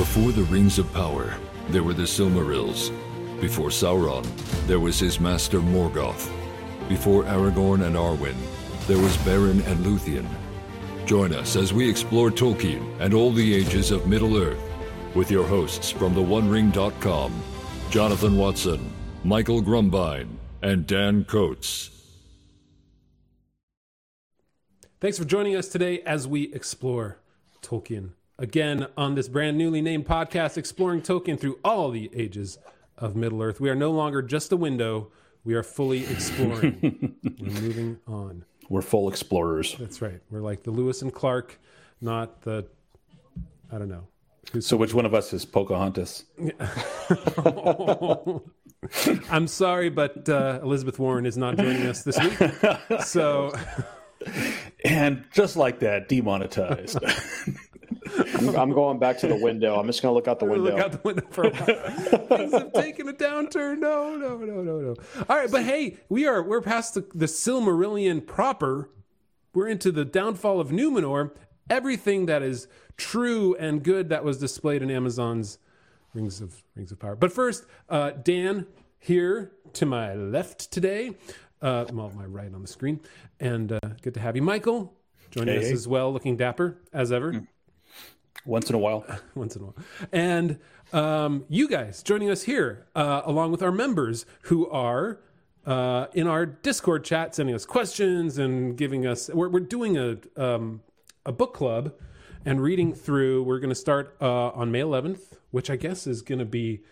Before the Rings of Power, there were the Silmarils. Before Sauron, there was his master Morgoth. Before Aragorn and Arwen, there was Beren and Luthien. Join us as we explore Tolkien and all the ages of Middle-earth with your hosts from theonering.com, Jonathan Watson, Michael Grumbine, and Dan Coates. Thanks for joining us today as we explore Tolkien. Again, on this brand newly named podcast, exploring Tolkien through all the ages of Middle Earth. We are no longer just a window, we are fully exploring. We're moving on. We're full explorers. That's right. We're like the Lewis and Clark, not the, I don't know. Who's So, which one of us is Pocahontas? I'm sorry, but uh, Elizabeth Warren is not joining us this week. So And just like that, demonetized. I'm, I'm going back to the window. I'm just going to look out the window. look out the window for a while. Things have taken a downturn. No, no, no, no, no. All right, but hey, we are we're past the, the Silmarillion proper. We're into the downfall of Numenor. Everything that is true and good that was displayed in Amazon's Rings of Rings of Power. But first, uh, Dan here to my left today. Uh, well, my right on the screen, and uh, good to have you, Michael, joining Hey, us hey. as well, looking dapper as ever Once in a while. once in a while. And um, you guys joining us here, uh, along with our members who are uh, in our Discord chat, sending us questions and giving us. We're, we're doing a um, a book club and reading through. We're going to start uh, on May 11th, which I guess is going to be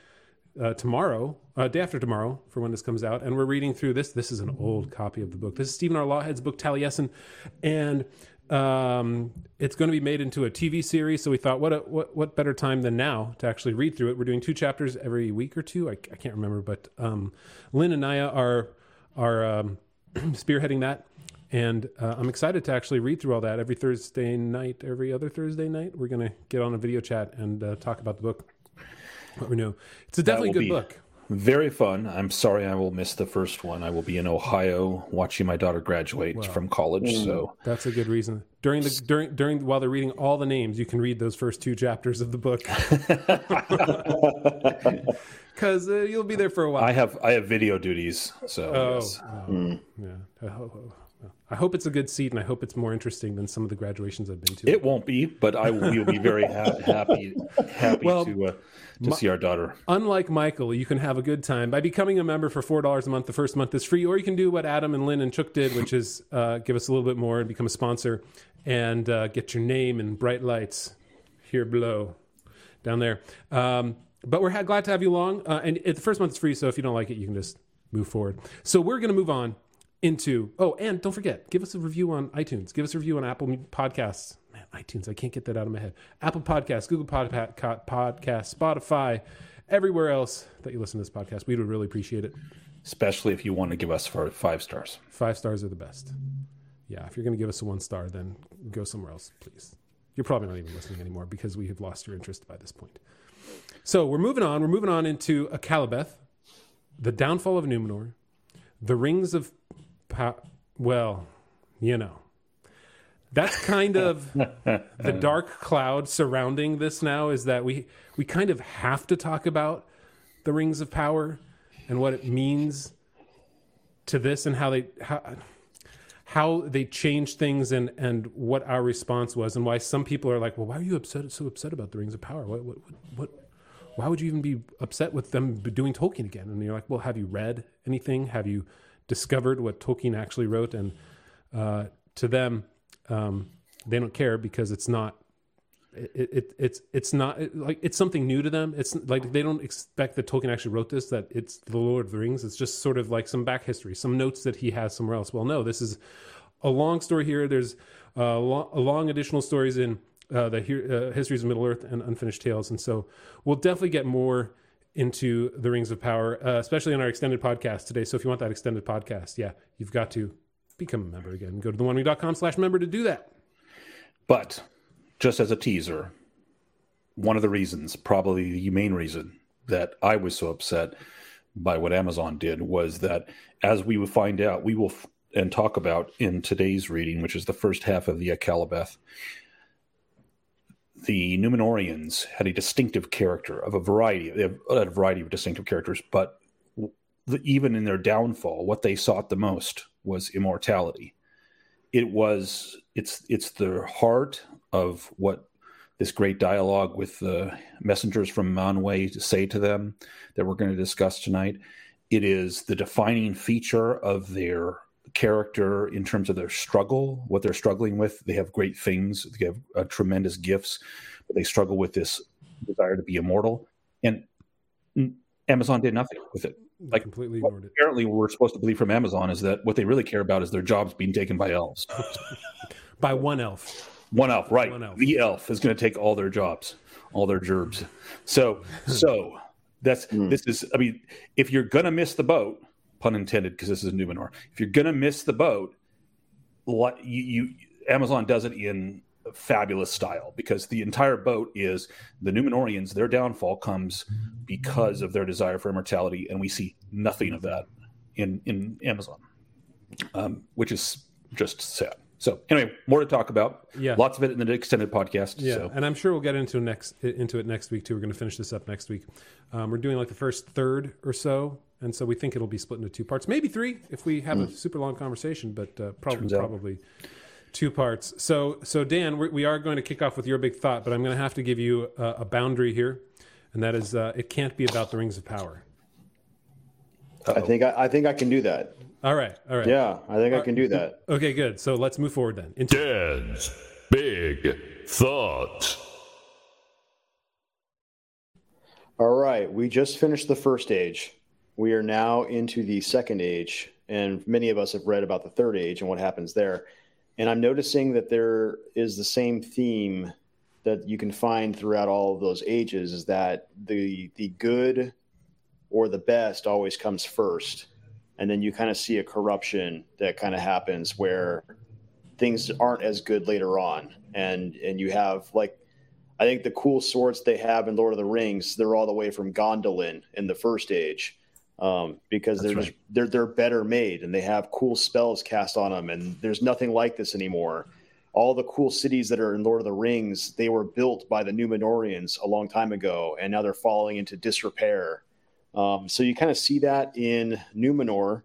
uh, tomorrow, uh, day after tomorrow, for when this comes out. And we're reading through this. This is an old copy of the book. This is Stephen R. Lawhead's book, Taliesin, and um, it's going to be made into a TV series. So we thought, what a, what what better time than now to actually read through it? We're doing two chapters every week or two. I, I can't remember, but um, Lynn and Naya are are um, spearheading that. And uh, I'm excited to actually read through all that every Thursday night, every other Thursday night. We're going to get on a video chat and uh, talk about the book. What we know. It's a definitely good be- book. Very fun. I'm sorry I will miss the first one. I will be in Ohio watching my daughter graduate from college. So That's a good reason. During the during during while they're reading all the names, you can read those first two chapters of the book because uh, you'll be there for a while. I have I have video duties. So oh, yes. oh, yeah. I hope, I hope it's a good seat, and I hope it's more interesting than some of the graduations I've been to. it won't be, but I will be very ha- happy happy Well, to uh, to see our daughter. Unlike Michael, you can have a good time by becoming a member for four dollars a month. The first month is free, or you can do what Adam and Lynn and Chook did, which is uh, give us a little bit more and become a sponsor and uh, get your name in bright lights here below, down there. Um, but we're ha- glad to have you along, uh, and it, the first month is free. So if you don't like it, you can just move forward. So we're going to move on into oh, and don't forget, give us a review on iTunes. Give us a review on Apple Podcasts. Man, iTunes, I can't get that out of my head. Apple Podcasts, Google Podpa- Co- Podcasts, Spotify, everywhere else that you listen to this podcast. We would really appreciate it. Especially if you want to give us for five stars. Five stars are the best. Yeah, if you're going to give us a one star, then go somewhere else, please. You're probably not even listening anymore because we have lost your interest by this point. So we're moving on. We're moving on into Akallabêth, the downfall of Numenor, the rings of, well, you know, that's kind of the dark cloud surrounding this now. Is that we we kind of have to talk about the rings of power and what it means to this and how they how, how they changed things and and what our response was and why some people are like, well, why are you upset so upset about the Rings of Power? What what what? Why would you even be upset with them doing Tolkien again? And you're like, well, have you read anything? Have you discovered what Tolkien actually wrote? And uh, to them, um, they don't care because it's not. It, it it's it's not it, like it's something new to them. It's like they don't expect that Tolkien actually wrote this. That it's the Lord of the Rings. It's just sort of like some back history, some notes that he has somewhere else. Well, no, this is a long story here. There's uh, long, long additional stories in uh, the He- uh, histories of Middle Earth and Unfinished Tales, and so we'll definitely get more into the Rings of Power, uh, especially in our extended podcast today. So if you want that extended podcast, yeah, you've got to become a member again. Go to theonering.com slash member to do that. But just as a teaser, one of the reasons, probably the main reason that I was so upset by what Amazon did was that as we would find out, we will f- and talk about in today's reading, which is the first half of the Akallabêth, the Numenorians had a distinctive character of a variety. They have a variety of distinctive characters, but the, even in their downfall, what they sought the most was immortality. It was it's it's the heart of what this great dialogue with the messengers from Manwë to say to them that we're going to discuss tonight. It is the defining feature of their character in terms of their struggle, what they're struggling with. They have great things, they have uh, tremendous gifts, but they struggle with this desire to be immortal. And Amazon did nothing with it. Like completely ignored it. apparently what we're supposed to believe from Amazon is that what they really care about is their jobs being taken by elves. By one elf. One elf, right? One elf. The elf is going to take all their jobs, all their gerbs. So, so that's this is. I mean, if you're going to miss the boat, pun intended, because this is a Numenor. If you're going to miss the boat, you, you Amazon does it in fabulous style because the entire boat is the Numenorians. Their downfall comes because of their desire for immortality, and we see nothing of that in in Amazon, um, which is just sad. So anyway, more to talk about. Yeah. lots of it in the extended podcast. Yeah, So and I'm sure we'll get into next into it next week too. We're going to finish this up next week. Um, we're doing like the first third or so, and so we think it'll be split into two parts, maybe three if we have a super long conversation, but uh, probably probably two parts. So so Dan, we, we are going to kick off with your big thought, but I'm going to have to give you a, a boundary here, and that is uh, it can't be about the Rings of Power. I think I, I think I can do that. All right, all right. Yeah, I think I can do that. Okay, good. So let's move forward then. Into Dan's Big Thought. All right, we just finished the first age. We are now into the second age, and many of us have read about the third age and what happens there. And I'm noticing that there is the same theme that you can find throughout all of those ages is that the the good or the best always comes first. And then you kind of see a corruption that kind of happens where things aren't as good later on. And and you have like I think the cool swords they have in Lord of the Rings, they're all the way from Gondolin in the first age, um, because That's they're just, they're they're better made and they have cool spells cast on them, and there's nothing like this anymore. All the cool cities that are in Lord of the Rings, they were built by the Numenorians a long time ago, and now they're falling into disrepair. Um, so you kind of see that in Numenor.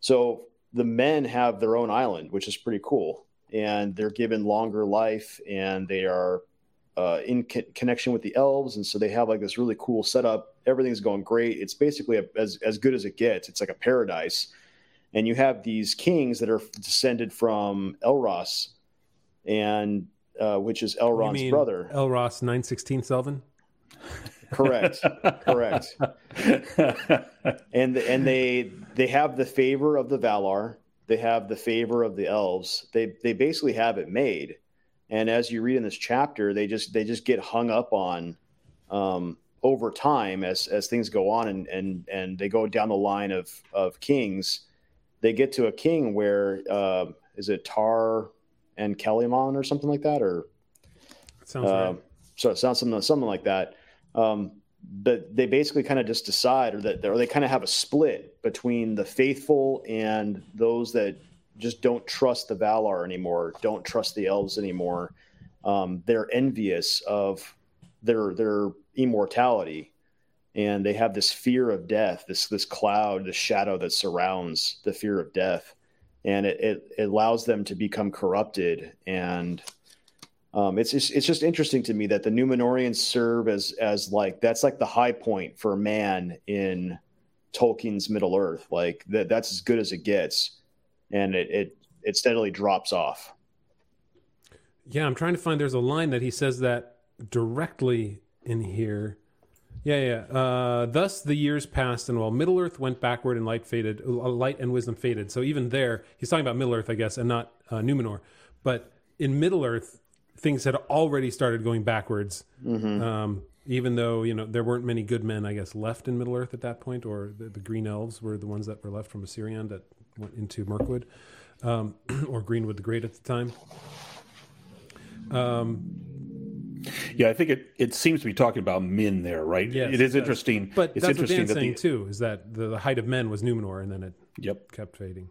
So the men have their own island, which is pretty cool, and they're given longer life, and they are uh, in co- connection with the elves, and so they have like this really cool setup. Everything's going great. It's basically a, as as good as it gets. It's like a paradise, and you have these kings that are descended from Elros, and uh, which is Elrond's brother. Elros nine sixteen Selvin. Correct, correct. and and they they have the favor of the Valar. They have the favor of the elves. They they basically have it made. And as you read in this chapter, they just they just get hung up on um, over time as as things go on, and and and they go down the line of of kings. They get to a king where uh, is it Tar and Kellyman or something like that, or That sounds uh, right. so it sounds something something like that. Um, but they basically kind of just decide, or that or they kind of have a split between the faithful and those that just don't trust the Valar anymore, don't trust the elves anymore. Um, they're envious of their their immortality, and they have this fear of death, this this cloud, this shadow that surrounds the fear of death, and it, it, it allows them to become corrupted and um, it's just, it's just interesting to me that the Numenorians serve as as like that's like the high point for man in Tolkien's Middle Earth. Like that that's as good as it gets, and it it, it steadily drops off. Yeah, I'm trying to find. There's a line that he says that directly in here. Yeah, yeah. Uh, Thus the years passed, and while Middle Earth went backward and light faded, uh, light and wisdom faded. So even there, he's talking about Middle Earth, I guess, and not uh, Numenor. But in Middle Earth, things had already started going backwards. Um, even though you know there weren't many good men, I guess, left in Middle Earth at that point, or the, the Green Elves were the ones that were left from Ossiriand that went into Mirkwood, um, or Greenwood the Great at the time. yeah, I think it, it seems to be talking about men there, right? Yes, it is it interesting. But it's that's what interesting Dan's that saying the, too, is that the, the height of men was Numenor, and then it Yep. kept fading.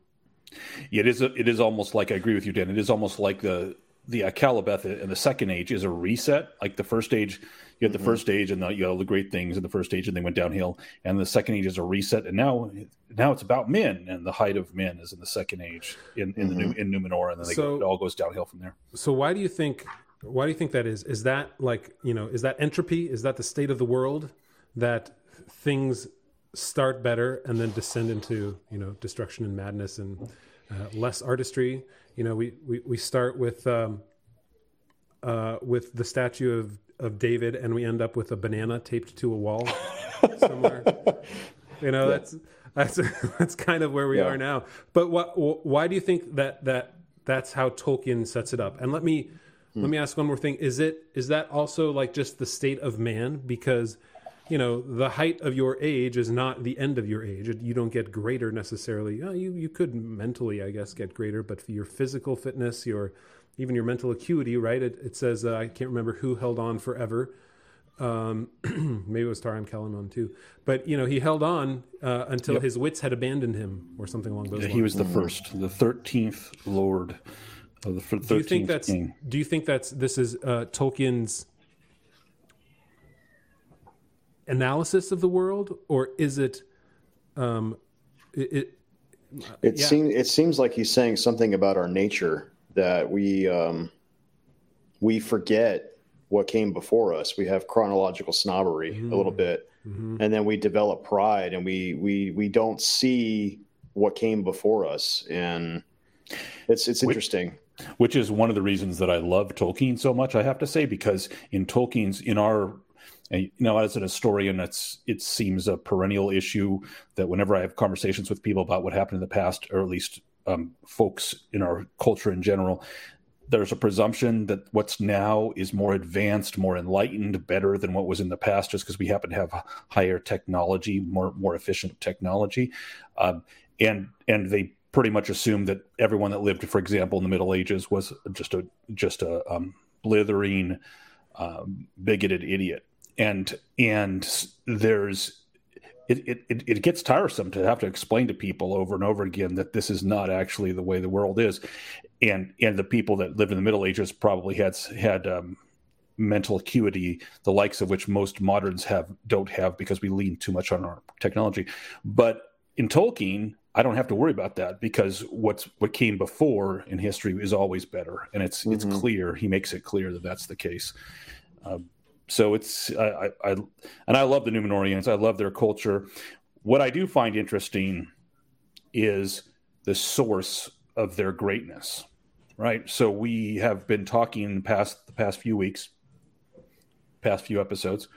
Yeah, it is. A, it is almost like I agree with you, Dan. It is almost like the the Akallabêth in the second age is a reset. Like the first age, you had the mm-hmm. first age and the, you had all the great things in the first age, and they went downhill. And the second age is a reset, and now now it's about men, and the height of men is in the second age in, in mm-hmm. the new in Numenor, and then they so, go, it all goes downhill from there. So why do you think? Why do you think that is? Is that like you know? Is that entropy? Is that the state of the world that things start better and then descend into you know destruction and madness and uh, less artistry? You know, we we, we start with um, uh, with the statue of of David, and we end up with a banana taped to a wall somewhere. You know, yeah. that's that's that's kind of where we yeah. are now. But what? Why do you think that that that's how Tolkien sets it up? And let me hmm. let me ask one more thing: Is it is that also like just the state of man? Because you know the height of your age is not the end of your age. You don't get greater necessarily. You you could mentally, I guess, get greater, but for your physical fitness, your even your mental acuity, right? It, it says uh, I can't remember who held on forever. Um, maybe it was Taran Kalaman too, but you know he held on uh, until yep. his wits had abandoned him, or something along those yeah, lines. He was the first, the thirteenth Lord of the thirteenth do you think that's, king. Do you think that's this is uh, Tolkien's analysis of the world, or is it? Um, it, it, it yeah. seems it seems like he's saying something about our nature that we um, we forget what came before us. We have chronological snobbery mm-hmm. a little bit, mm-hmm. and then we develop pride, and we we we don't see what came before us, and it's it's interesting. Which, which is one of the reasons that I love Tolkien so much. I have to say because in Tolkien's in our you know, as an historian, it's it seems a perennial issue that whenever I have conversations with people about what happened in the past, or at least um, folks in our culture in general, there's a presumption that what's now is more advanced, more enlightened, better than what was in the past, just because we happen to have higher technology, more more efficient technology, um, and and they pretty much assume that everyone that lived, for example, in the Middle Ages was just a just a um, blithering, um, bigoted idiot, and and there's it, it, it gets tiresome to have to explain to people over and over again that this is not actually the way the world is, and and the people that lived in the Middle Ages probably had had um, mental acuity, the likes of which most moderns have don't have because we lean too much on our technology. But in Tolkien, I don't have to worry about that because what's what came before in history is always better, and it's mm-hmm. it's clear. He makes it clear that that's the case. Um, so it's I, I, I and I love the Numenorians. I love their culture. What I do find interesting is the source of their greatness, right? So we have been talking the past the past few weeks, past few episodes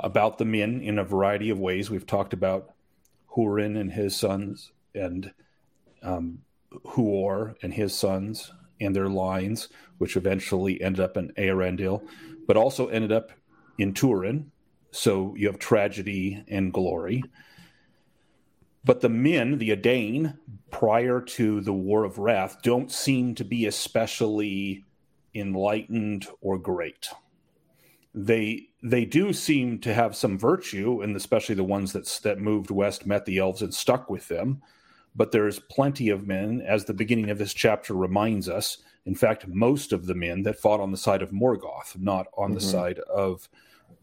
about the men in a variety of ways. We've talked about Hurin and his sons, and um, Huor and his sons and their lines, which eventually ended up in Eärendil, but also ended up in Turin. So you have tragedy and glory. But the men, the Edain, prior to the War of Wrath, don't seem to be especially enlightened or great. They they do seem to have some virtue, and especially the ones that that moved west, met the elves, and stuck with them. But there's plenty of men, as the beginning of this chapter reminds us. In fact, most of the men that fought on the side of Morgoth, not on mm-hmm. the side of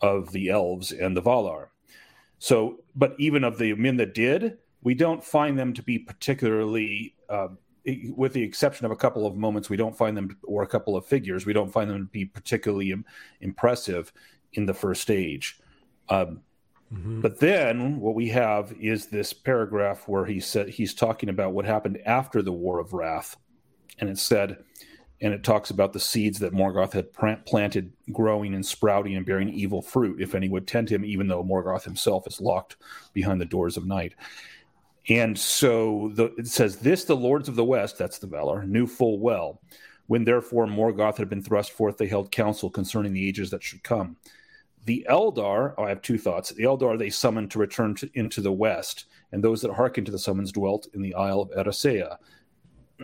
of the elves and the Valar. So, but even of the men that did, we don't find them to be particularly, uh, with the exception of a couple of moments, we don't find them, or a couple of figures, we don't find them to be particularly Im- impressive in the first age. Um, mm-hmm. But then what we have is this paragraph where he said he's talking about what happened after the War of Wrath, and it said, and it talks about the seeds that Morgoth had planted growing and sprouting and bearing evil fruit if any would tempt him, even though Morgoth himself is locked behind the doors of night. And so the, it says, This the lords of the West, that's the Valar, knew full well. When therefore Morgoth had been thrust forth, they held counsel concerning the ages that should come. The Eldar, oh, I have two thoughts. The Eldar they summoned to return to, into the West, and those that hearkened to the summons dwelt in the Isle of Eressëa.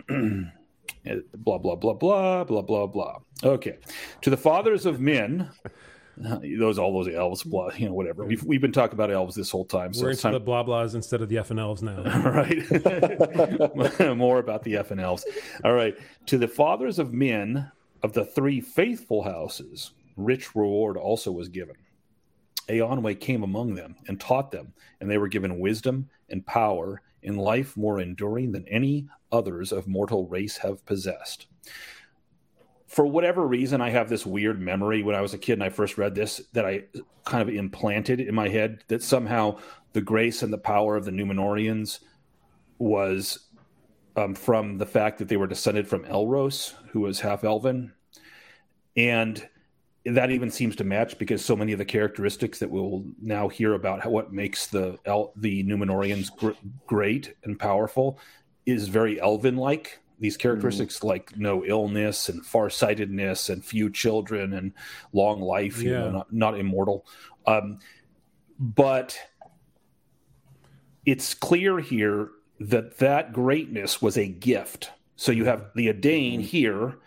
Uh, blah blah blah blah blah blah blah. Okay, to the fathers of men, those all those elves, blah, you know, whatever. We've we've been talking about elves this whole time. So We're into time... the blah blahs instead of the F and elves now, right? More about the F and elves. All right, to the fathers of men of the three faithful houses, rich reward also was given. Eonwe came among them and taught them, and they were given wisdom and power in life more enduring than any others of mortal race have possessed. For whatever reason, I have this weird memory when I was a kid and I first read this that I kind of implanted in my head that somehow the grace and the power of the Numenorians was um, from the fact that they were descended from Elros, who was half elven. And that even seems to match because so many of the characteristics that we'll now hear about how, what makes the El, the Numenorians gr- great and powerful is very elven like. These characteristics mm. like no illness and farsightedness and few children and long life, yeah. you know, not, not immortal. Um, but it's clear here that that greatness was a gift. So you have the Edain here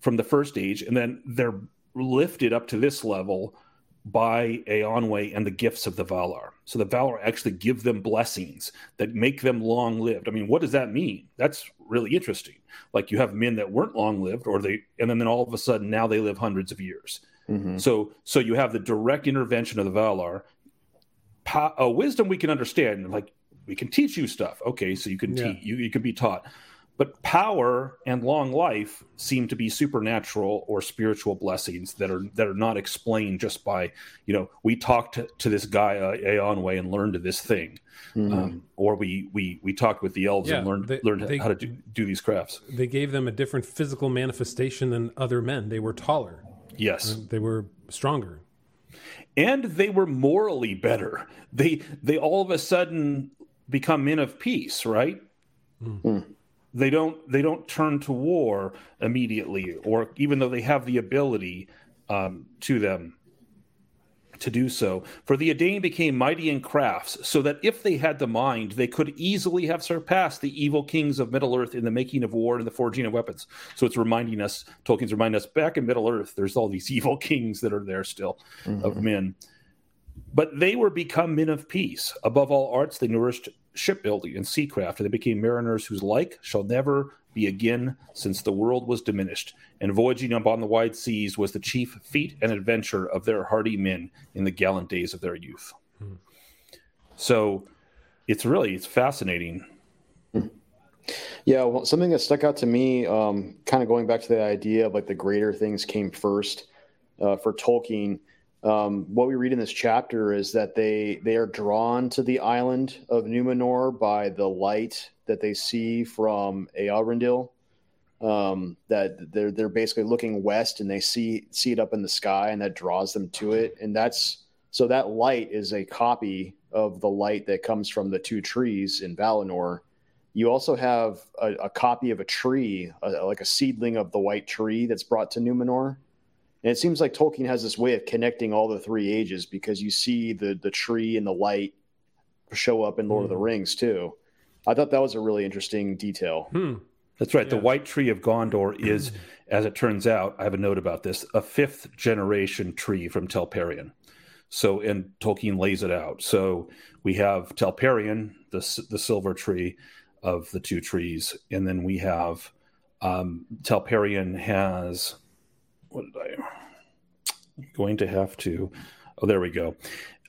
from the first age, and then they're lifted up to this level by Eonwe and the gifts of the Valar. So the Valar actually give them blessings that make them long lived. I mean, what does that mean? That's really interesting. Like you have men that weren't long lived, or they, and then, then all of a sudden now they live hundreds of years. Mm-hmm. So, so you have the direct intervention of the Valar. Pa- uh, wisdom we can understand, like we can teach you stuff. Okay, so you can yeah. teach, you, you can be taught but power and long life seem to be supernatural or spiritual blessings that are that are not explained just by you know we talked to, to this guy uh, Eonwe and learned this thing. Mm-hmm. um, or we we we talked with the elves yeah, and learned they, learned they, how to do, do these crafts. they gave them a different physical manifestation than other men. They were taller. Yes. They were stronger. And they were morally better. They they all of a sudden become men of peace right? Mm they don't they don't turn to war immediately or even though they have the ability um, to them to do so. For the Edain became mighty in crafts so that if they had the mind they could easily have surpassed the evil kings of middle earth in the making of war and the forging of weapons. So it's reminding us tolkien's reminding us back in middle earth there's all these evil kings that are there still mm-hmm. of men. But they were become men of peace. Above all arts they nourished shipbuilding and seacraft, and they became mariners whose like shall never be again since the world was diminished. And voyaging upon the wide seas was the chief feat and adventure of their hardy men in the gallant days of their youth. Hmm. So it's really it's fascinating. Yeah, well, something that stuck out to me, um, kind of going back to the idea of like the greater things came first uh, for Tolkien um, what we read in this chapter is that they they are drawn to the island of Numenor by the light that they see from Eärendil. Um, that they're they're basically looking west and they see see it up in the sky and that draws them to it. And that's so that light is a copy of the light that comes from the two trees in Valinor. You also have a, a copy of a tree, a, like a seedling of the white tree that's brought to Numenor and it seems like Tolkien has this way of connecting all the three ages because you see the the tree and the light show up in Lord mm. of the hmm. Rings too. I thought that was a really interesting detail. Hmm. That's right. Yeah. The White Tree of Gondor is, as it turns out, I have a note about this, a fifth generation tree from Telperion. So, and Tolkien lays it out. So we have Telperion, the the silver tree of the two trees, and then we have um, Telperion has what did I? I'm going to have to. Oh, there we go.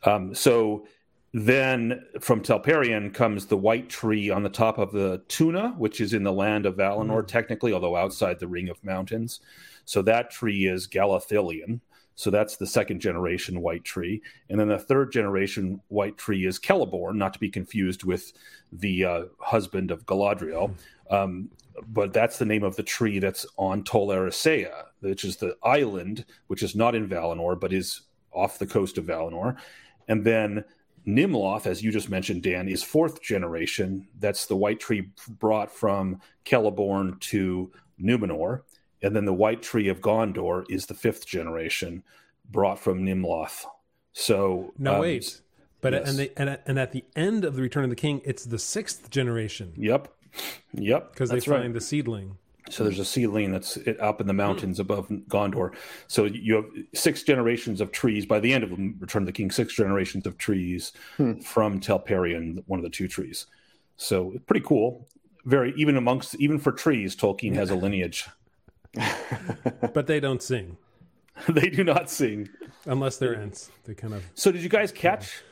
Um, so then from Telperion comes the white tree on the top of the Túna, which is in the land of Valinor, mm. technically, although outside the Ring of Mountains. So that tree is Galathilion. So that's the second generation white tree. And then the third generation white tree is Celeborn, not to be confused with the uh, husband of Galadriel. Mm. Um, but that's the name of the tree that's on Tol Eressëa, which is the island, which is not in Valinor, but is off the coast of Valinor. And then Nimloth, as you just mentioned, Dan, is fourth generation. That's the white tree brought from Celeborn to Numenor. And then the white tree of Gondor is the fifth generation brought from Nimloth. So no um, wait, but yes. and, they, and and at the end of the Return of the King, it's the sixth generation. Yep. Yep, because they find right. the seedling. So there's a seedling that's up in the mountains above Gondor. So you have six generations of trees. By the end of Return of the King, six generations of trees hmm. from Telperion, one of the two trees. So pretty cool. Very even amongst even for trees, Tolkien has a lineage. but they don't sing they do not sing. unless they're Ents. They kind of So did you guys catch uh,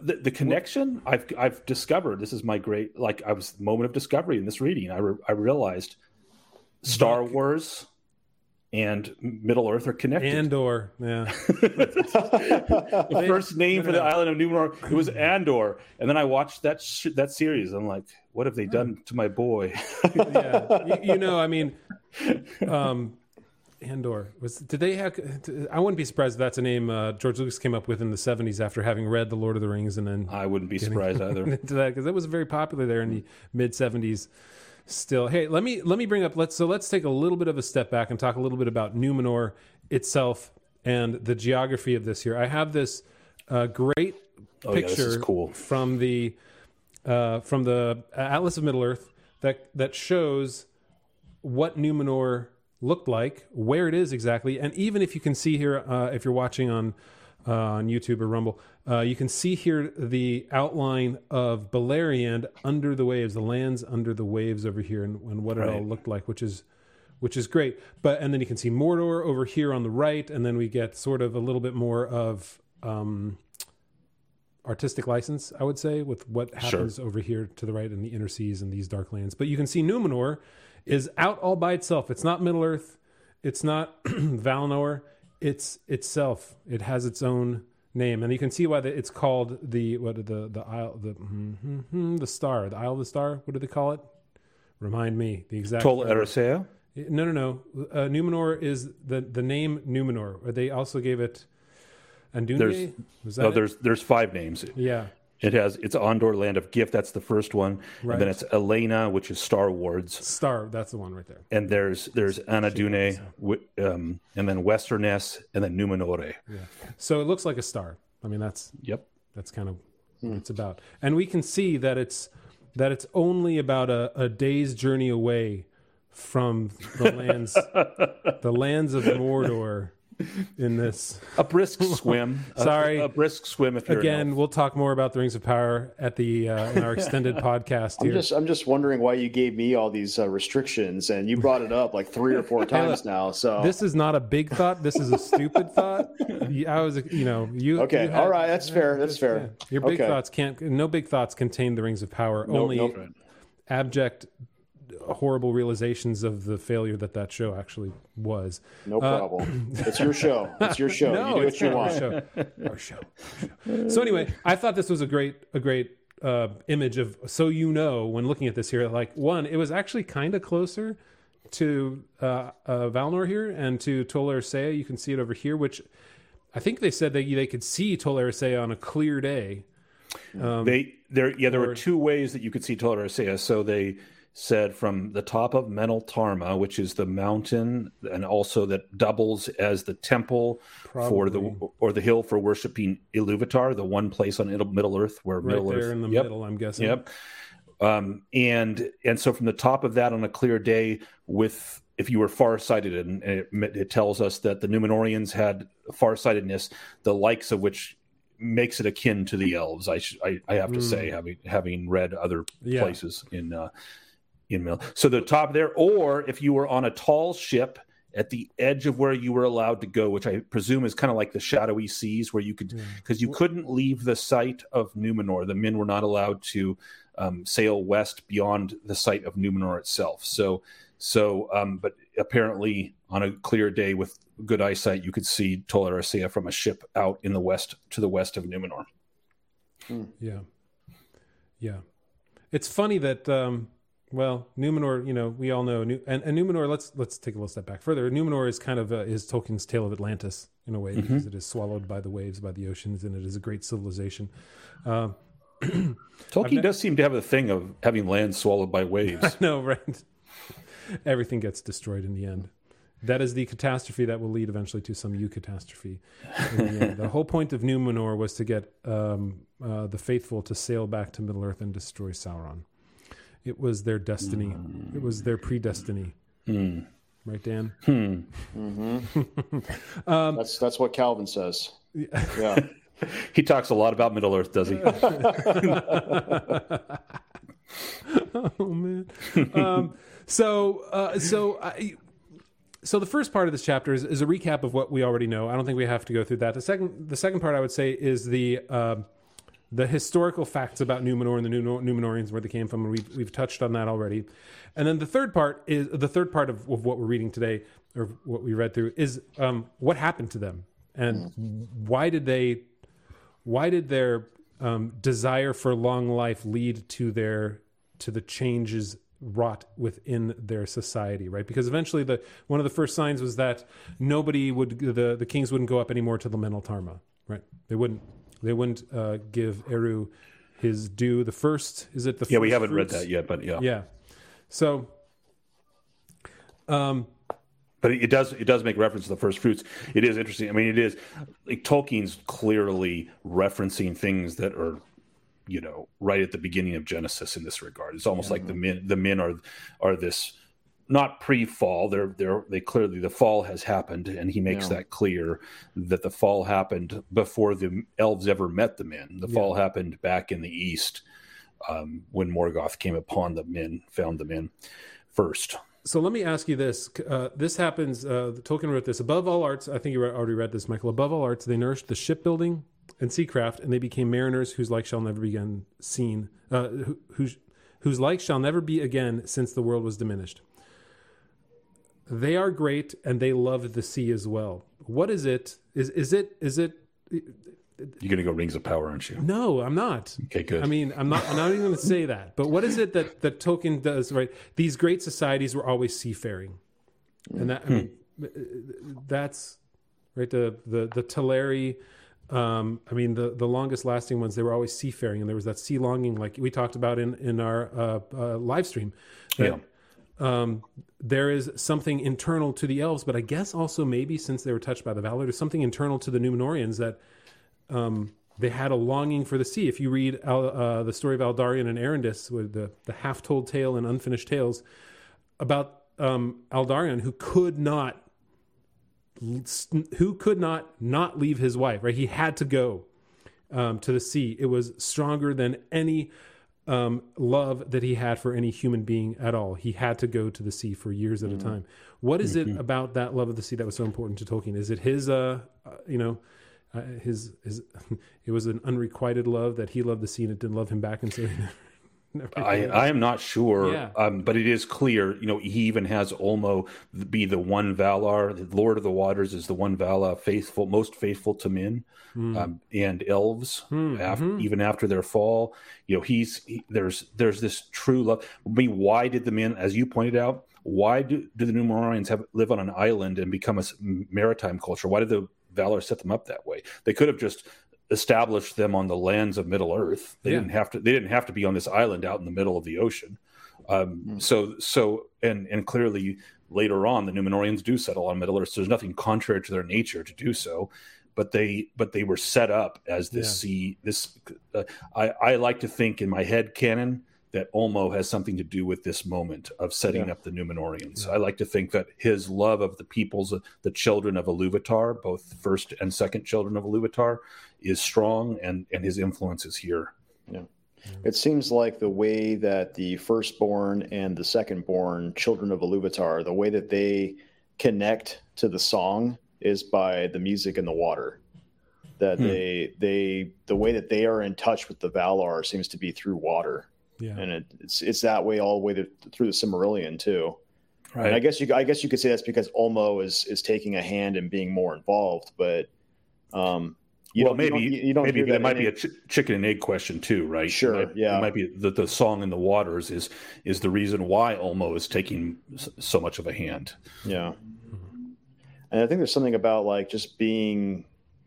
the, the connection? I've I've discovered this is my great like I was the moment of discovery in this reading. I re, I realized Star Wars and Middle Earth are connected. Andor. Yeah, the first name for the island of Numenor it was Andor, and then I watched that sh- that series. I'm like, what have they done to my boy? yeah. You, you know, I mean, um, Andor was. Did they have? I wouldn't be surprised if that's a name uh, George Lucas came up with in the '70s after having read The Lord of the Rings and then I wouldn't be surprised either. into that because it was very popular there in the mid '70s. Still, hey, let me let me bring up. Let's so let's take a little bit of a step back and talk a little bit about Numenor itself and the geography of this here. I have this uh, great Oh, picture cool. from the uh, from the Atlas of Middle Earth that that shows what Numenor looked like, where it is exactly, and even if you can see here, uh, if you're watching on uh, on YouTube or Rumble, uh, you can see here the outline of Beleriand under the waves, the lands under the waves over here, and, and what it all looked like, which is which is great. But and then you can see Mordor over here on the right, and then we get sort of a little bit more of um, artistic license, I would say, with what happens over here to the right in the inner seas and these dark lands. But you can see Numenor is out all by itself. It's not Middle Earth. It's not Valinor. It's itself. It has its own name, and you can see why the, it's called the what the the isle the mm, the star the Isle of the Star. What do they call it? Remind me the exact. Tol Eressëa? No, no, no. Uh, Numenor is the the name Numenor. Or They also gave it Andune. There's- Was that No, it? there's there's five names. yeah. It has it's Andor, Land of Gift. That's the first one, Right. and then it's Elenna, which is Star Wars, Star. That's the one right there. and there's there's Anadune, wi- um, and then Westerness, and then Numenore. So it looks like a star. I mean, that's Yep. that's kind of what it's about. And we can see that it's that it's only about a, a day's journey away from the lands the lands of Mordor in this. A brisk swim. Sorry. a, brisk swim if you're Again, we'll talk more about the Rings of Power at the uh, in our extended podcast I'm here. just I'm just wondering why you gave me all these uh, restrictions, and you brought it up like three or four times now. So This is not a big thought. This is a stupid thought. I was, you know, you. Okay, you had- all right, that's fair, that's fair. yeah. Your big Okay. thoughts can't. No big thoughts contain the Rings of Power. Nope, Only nope. abject, horrible realizations of the failure that that show actually was. no problem. it's your show. It's your show. No, you do it's what you want. our show. Our show. Our show. So anyway, I thought this was a great, a great uh, image of. So you know, when looking at this here, like one, it was actually kind of closer to uh, uh, Valinor here and to Tol Eressëa. You can see it over here, which I think they said that they could see Tol Eressëa on a clear day. they there yeah there or- were two ways that you could see Tol Eressëa. So they said from the top of Menel Tarma, which is the mountain, and also that doubles as the temple for the or the hill for worshiping Iluvatar, the one place on Middle Earth where Right Middle there Earth. in the Yep. middle, I'm guessing. Yep. Um, and and so from the top of that on a clear day, with if you were farsighted, and it, it tells us that the Numenorians had farsightedness, the likes of which makes it akin to the elves. I sh- I, I have to say, having having read other Yeah. places in uh, in Mill. So the top there, or if you were on a tall ship at the edge of where you were allowed to go, which I presume is kind of like the shadowy seas, where you could because you couldn't leave the site of Numenor. The men were not allowed to um, sail west beyond the site of Numenor itself. So, so, um, but apparently on a clear day with good eyesight, you could see Tol Eressëa from a ship out in the west to the west of Numenor. Yeah. Yeah. It's funny that um well, Numenor, you know, we all know and, and Numenor, let's let's take a little step back further. Numenor is kind of uh, is Tolkien's tale of Atlantis in a way because it is swallowed by the waves, by the oceans, and it is a great civilization. Um Tolkien does seem to have a thing of having land swallowed by waves. no, right. Everything gets destroyed in the end. That is the catastrophe that will lead eventually to some eucatastrophe. catastrophe. the the whole point of Numenor was to get um, uh, the faithful to sail back to Middle Earth and destroy Sauron. It was their destiny. It was their predestiny. Right, Dan? That's that's what Calvin says. Yeah. he talks a lot about Middle Earth, does he? oh man. um, so uh, so I, so the first part of this chapter is, is, a recap of what we already know. I don't think we have to go through that. The second the second part I would say is the uh, the historical facts about Numenor and the Numenorians, where they came from, and we've we've touched on that already. And then the third part is the third part of, of what we're reading today, or what we read through, is um, what happened to them and why did they why did their um, desire for long life lead to their to the changes wrought within their society right? Because eventually the one of the first signs was that nobody would the the kings wouldn't go up anymore to the Meneltarma right? They wouldn't they wouldn't uh, give Eru his due the first is it the yeah we haven't fruits? read that yet but yeah yeah so um but it does it does make reference to the first fruits. It is interesting. I mean, it is like Tolkien's clearly referencing things that are, you know, right at the beginning of Genesis in this regard. It's almost yeah. like the men the men are are this not pre-fall. They're they're they clearly the fall has happened, and he makes yeah. that clear that the fall happened before the elves ever met the men. The yeah. fall happened back in the east um, when Morgoth came upon the men, found the men first so let me ask you this. Uh, this happens, uh, Tolkien wrote this above all arts. I think you already read this, Michael. Above all arts, they nourished the shipbuilding and seacraft, and they became mariners whose like shall never be again seen, uh, whose, whose like shall never be again since the world was diminished. They are great, and they love the sea as well. What is it? Is is it is it you're going to go Rings of Power, aren't you? No, I'm not. Okay, good. I mean, I'm not. I'm not even going to say that. But what is it that that Tolkien does? Right, these great societies were always seafaring, and that I mean, hmm. that's right. The the the Teleri. Um, I mean, the the longest lasting ones they were always seafaring, and there was that sea longing, like we talked about in in our uh, uh, live stream. That, yeah. Um, there is something internal to the elves, but I guess also maybe since they were touched by the Valar, there's something internal to the Numenorians that um, they had a longing for the sea. If you read uh, the story of Aldarion and Erendis, with the, the half told tale and unfinished tales about um, Aldarion, who could not who could not not leave his wife right he had to go um, to the sea it was stronger than any um, love that he had for any human being at all he had to go to the sea for years at mm-hmm. a time what is mm-hmm. it about that love of the sea that was so important to tolkien is it his uh, uh you know uh, his his it was an unrequited love that he loved the sea and it didn't love him back and so I, I am not sure, yeah. um, but it is clear. You know, he even has Ulmo be the one Valar, the Lord of the Waters is the one Valar, faithful, most faithful to men mm. um, and elves. Mm, after, mm-hmm. Even after their fall, you know, he's he, there's there's this true love. I mean, why did the men, as you pointed out, why do, do the Numenorians have live on an island and become a maritime culture? Why did the Valar set them up that way. They could have just established them on the lands of Middle Earth. They yeah. didn't have to. They didn't have to be on this island out in the middle of the ocean. Um, mm. So, so, and and clearly later on, the Numenorians do settle on Middle Earth. So there's nothing contrary to their nature to do so. But they, but they were set up as this yeah. sea. This, uh, I, I like to think in my head canon that Ulmo has something to do with this moment of setting yeah. up the Numenorians. Yeah. I like to think that his love of the peoples, the children of Iluvatar, both first and second children of Iluvatar, is strong, and and his influence is here. Yeah. It seems like the way that the firstborn and the secondborn children of Iluvatar, the way that they connect to the song is by the music in the water. That hmm. they they the way that they are in touch with the Valar seems to be through water yeah. And it, it's it's that way all the way to, through the Silmarillion too. Right. And I guess you I guess you could say that's because Ulmo is is taking a hand and being more involved, but um, you well, maybe you don't, you don't maybe that might be a ch- chicken and egg question too, right? Sure, it might, yeah. It might be that the song in the waters is is the reason why Ulmo is taking so much of a hand. Yeah, and I think there's something about like just being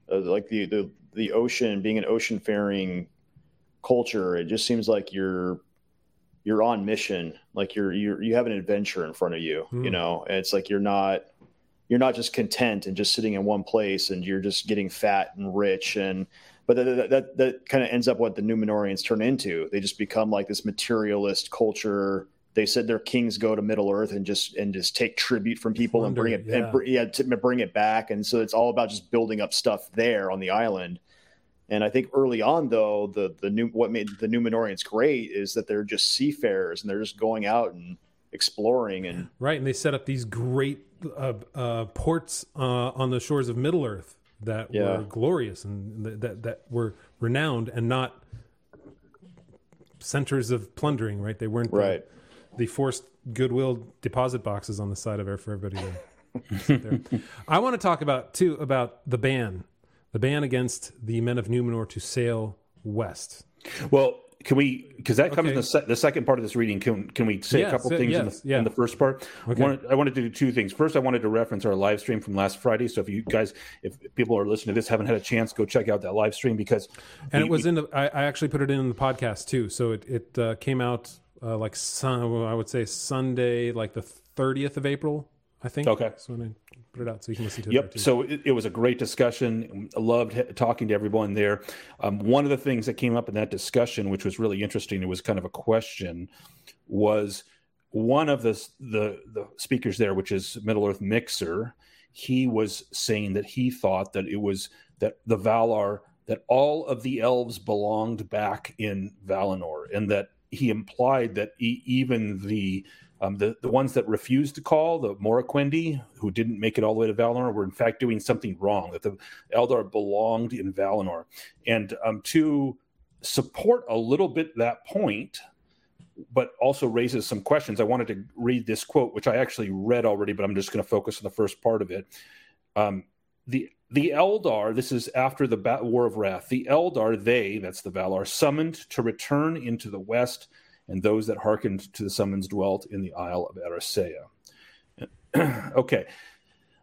uh, like the, the the ocean, being an ocean faring culture. It just seems like you're you're on mission like you're you're you have an adventure in front of you mm. you know? And it's like you're not you're not just content and just sitting in one place and you're just getting fat and rich and but that that, that kind of ends up what the Numenorians turn into. They just become like this materialist culture. They said their kings go to Middle Earth and just and just take tribute from people Wonder, and bring it yeah. and yeah to bring it back. And so it's all about just building up stuff there on the island and I think early on, though, the the new what made the Numenorians great is that they're just seafarers and they're just going out and exploring and right. And they set up these great uh, uh, ports uh, on the shores of Middle Earth that Yeah. were glorious and th- that that were renowned and not centers of plundering. Right. They weren't right. the forced goodwill deposit boxes on the side of air for everybody to sit there. I want to talk about too about the ban, the ban against the men of Numenor to sail west. Well, can we? Because that comes in the, se- the second part of this reading. Can can we say Yes, a couple uh, things in, the, yeah. in the first part? Okay. I, wanted, I wanted to do two things. First, I wanted to reference our live stream from last Friday. So if you guys, if people are listening to this, haven't had a chance, go check out that live stream because And we- it was in the. I, I actually put it in the podcast too, so it it uh, came out uh, like sun, I would say Sunday, like the thirtieth of April, I think. Okay. So put it out, so you can listen to it. Yep. So it, it was a great discussion. I loved talking to everyone there. Um, one of the things that came up in that discussion, which was really interesting, it was kind of a question, was one of the the, the speakers there, which is Middle Earth Mixer. He was saying that he thought that it was that the Valar that all of the elves belonged back in Valinor, and that he implied that e- even the um, the, the ones that refused to call, the Moriquendi, who didn't make it all the way to Valinor, were in fact doing something wrong, that the Eldar belonged in Valinor. And um, to support a little bit that point, but also raises some questions, I wanted to read this quote, which I actually read already, but I'm just going to focus on the first part of it. Um, the the Eldar, this is after the War of Wrath, the Eldar, they, that's the Valar, summoned to return into the west and those that hearkened to the summons dwelt in the Isle of Eressëa. okay.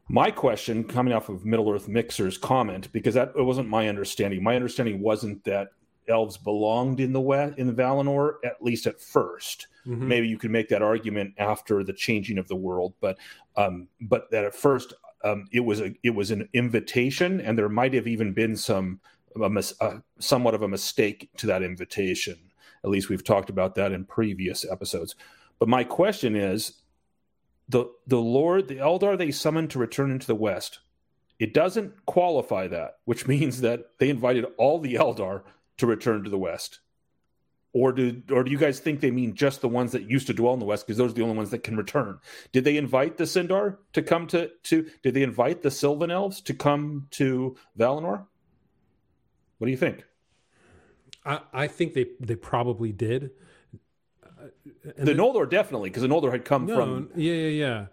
My question, coming off of Middle Earth Mixer's comment, because that it wasn't my understanding. My understanding wasn't that elves belonged in the west in the Valinor, at least at 1st Mhm. Maybe you could make that argument after the changing of the world, but um, but that at first um, it was a it was an invitation, and there might have even been some a uh, somewhat of a mistake to that invitation. At least we've talked about that in previous episodes. But my question is the the Lord, the Eldar they summoned to return into the West. It doesn't qualify that, which means that they invited all the Eldar to return to the West. Or do or do you guys think they mean just the ones that used to dwell in the West because those are the only ones that can return? Did they invite the Sindar to come to to did they invite the Sylvan Elves to come to Valinor? What do you think? I, I think they they probably did. Uh, and The Noldor definitely, because the Noldor had come No, from yeah, yeah, yeah.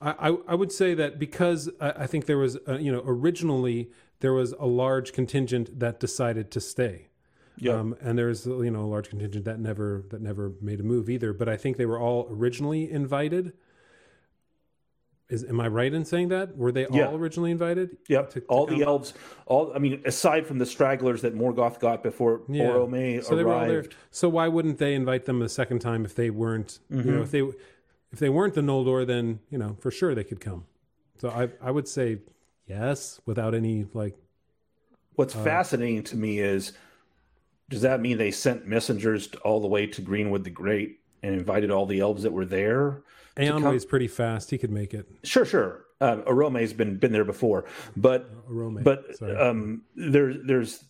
I, I, I would say that because I, I think there was, uh you know, originally there was a large contingent that decided to stay. Yeah. Um, and there's you know a large contingent that never that never made a move either. But I think they were all originally invited. Is am I right in saying that? Were they Yeah. all originally invited? Yep, to- to all come? the elves. All I mean, aside from the stragglers that Morgoth got before Yeah. Boromir so they were all there. arrived. So why wouldn't they invite them a second time if they weren't? You Mm-hmm. know, if they if they weren't the Noldor, then you know for sure they could come. So I I would say yes without any like What's Uh, fascinating to me is, does that mean they sent messengers all the way to Greenwood the Great and invited all the elves that were there? Eönwë's pretty fast. He could make it. Sure, sure. Uh, Oromë's been been there before, but Arome, but sorry. um, there, there's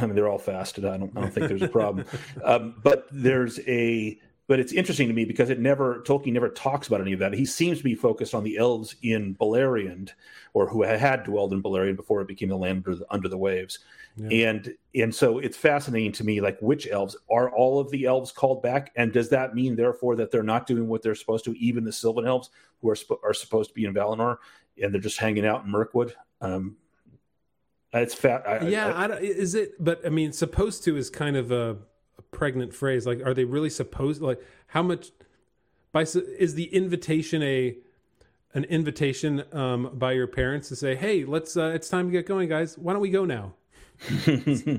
I mean they're all fasted. I don't I don't think there's a problem. um, but there's a but it's interesting to me because it never Tolkien never talks about any of that. He seems to be focused on the elves in Beleriand, or who had dwelled in Beleriand before it became the land under the, under the waves. And and so it's fascinating to me, like which elves are all of the elves called back, and does that mean therefore that they're not doing what they're supposed to? Even the Sylvan elves who are sp- are supposed to be in Valinor, and they're just hanging out in Mirkwood. Um, it's fat. I, yeah, I, I, don't- is it? But I mean, supposed to is kind of a, a pregnant phrase. Like, are they really supposed? Like, how much? By is the invitation a an invitation um, by your parents to say, "Hey, let's uh, it's time to get going, guys. Why don't we go now?"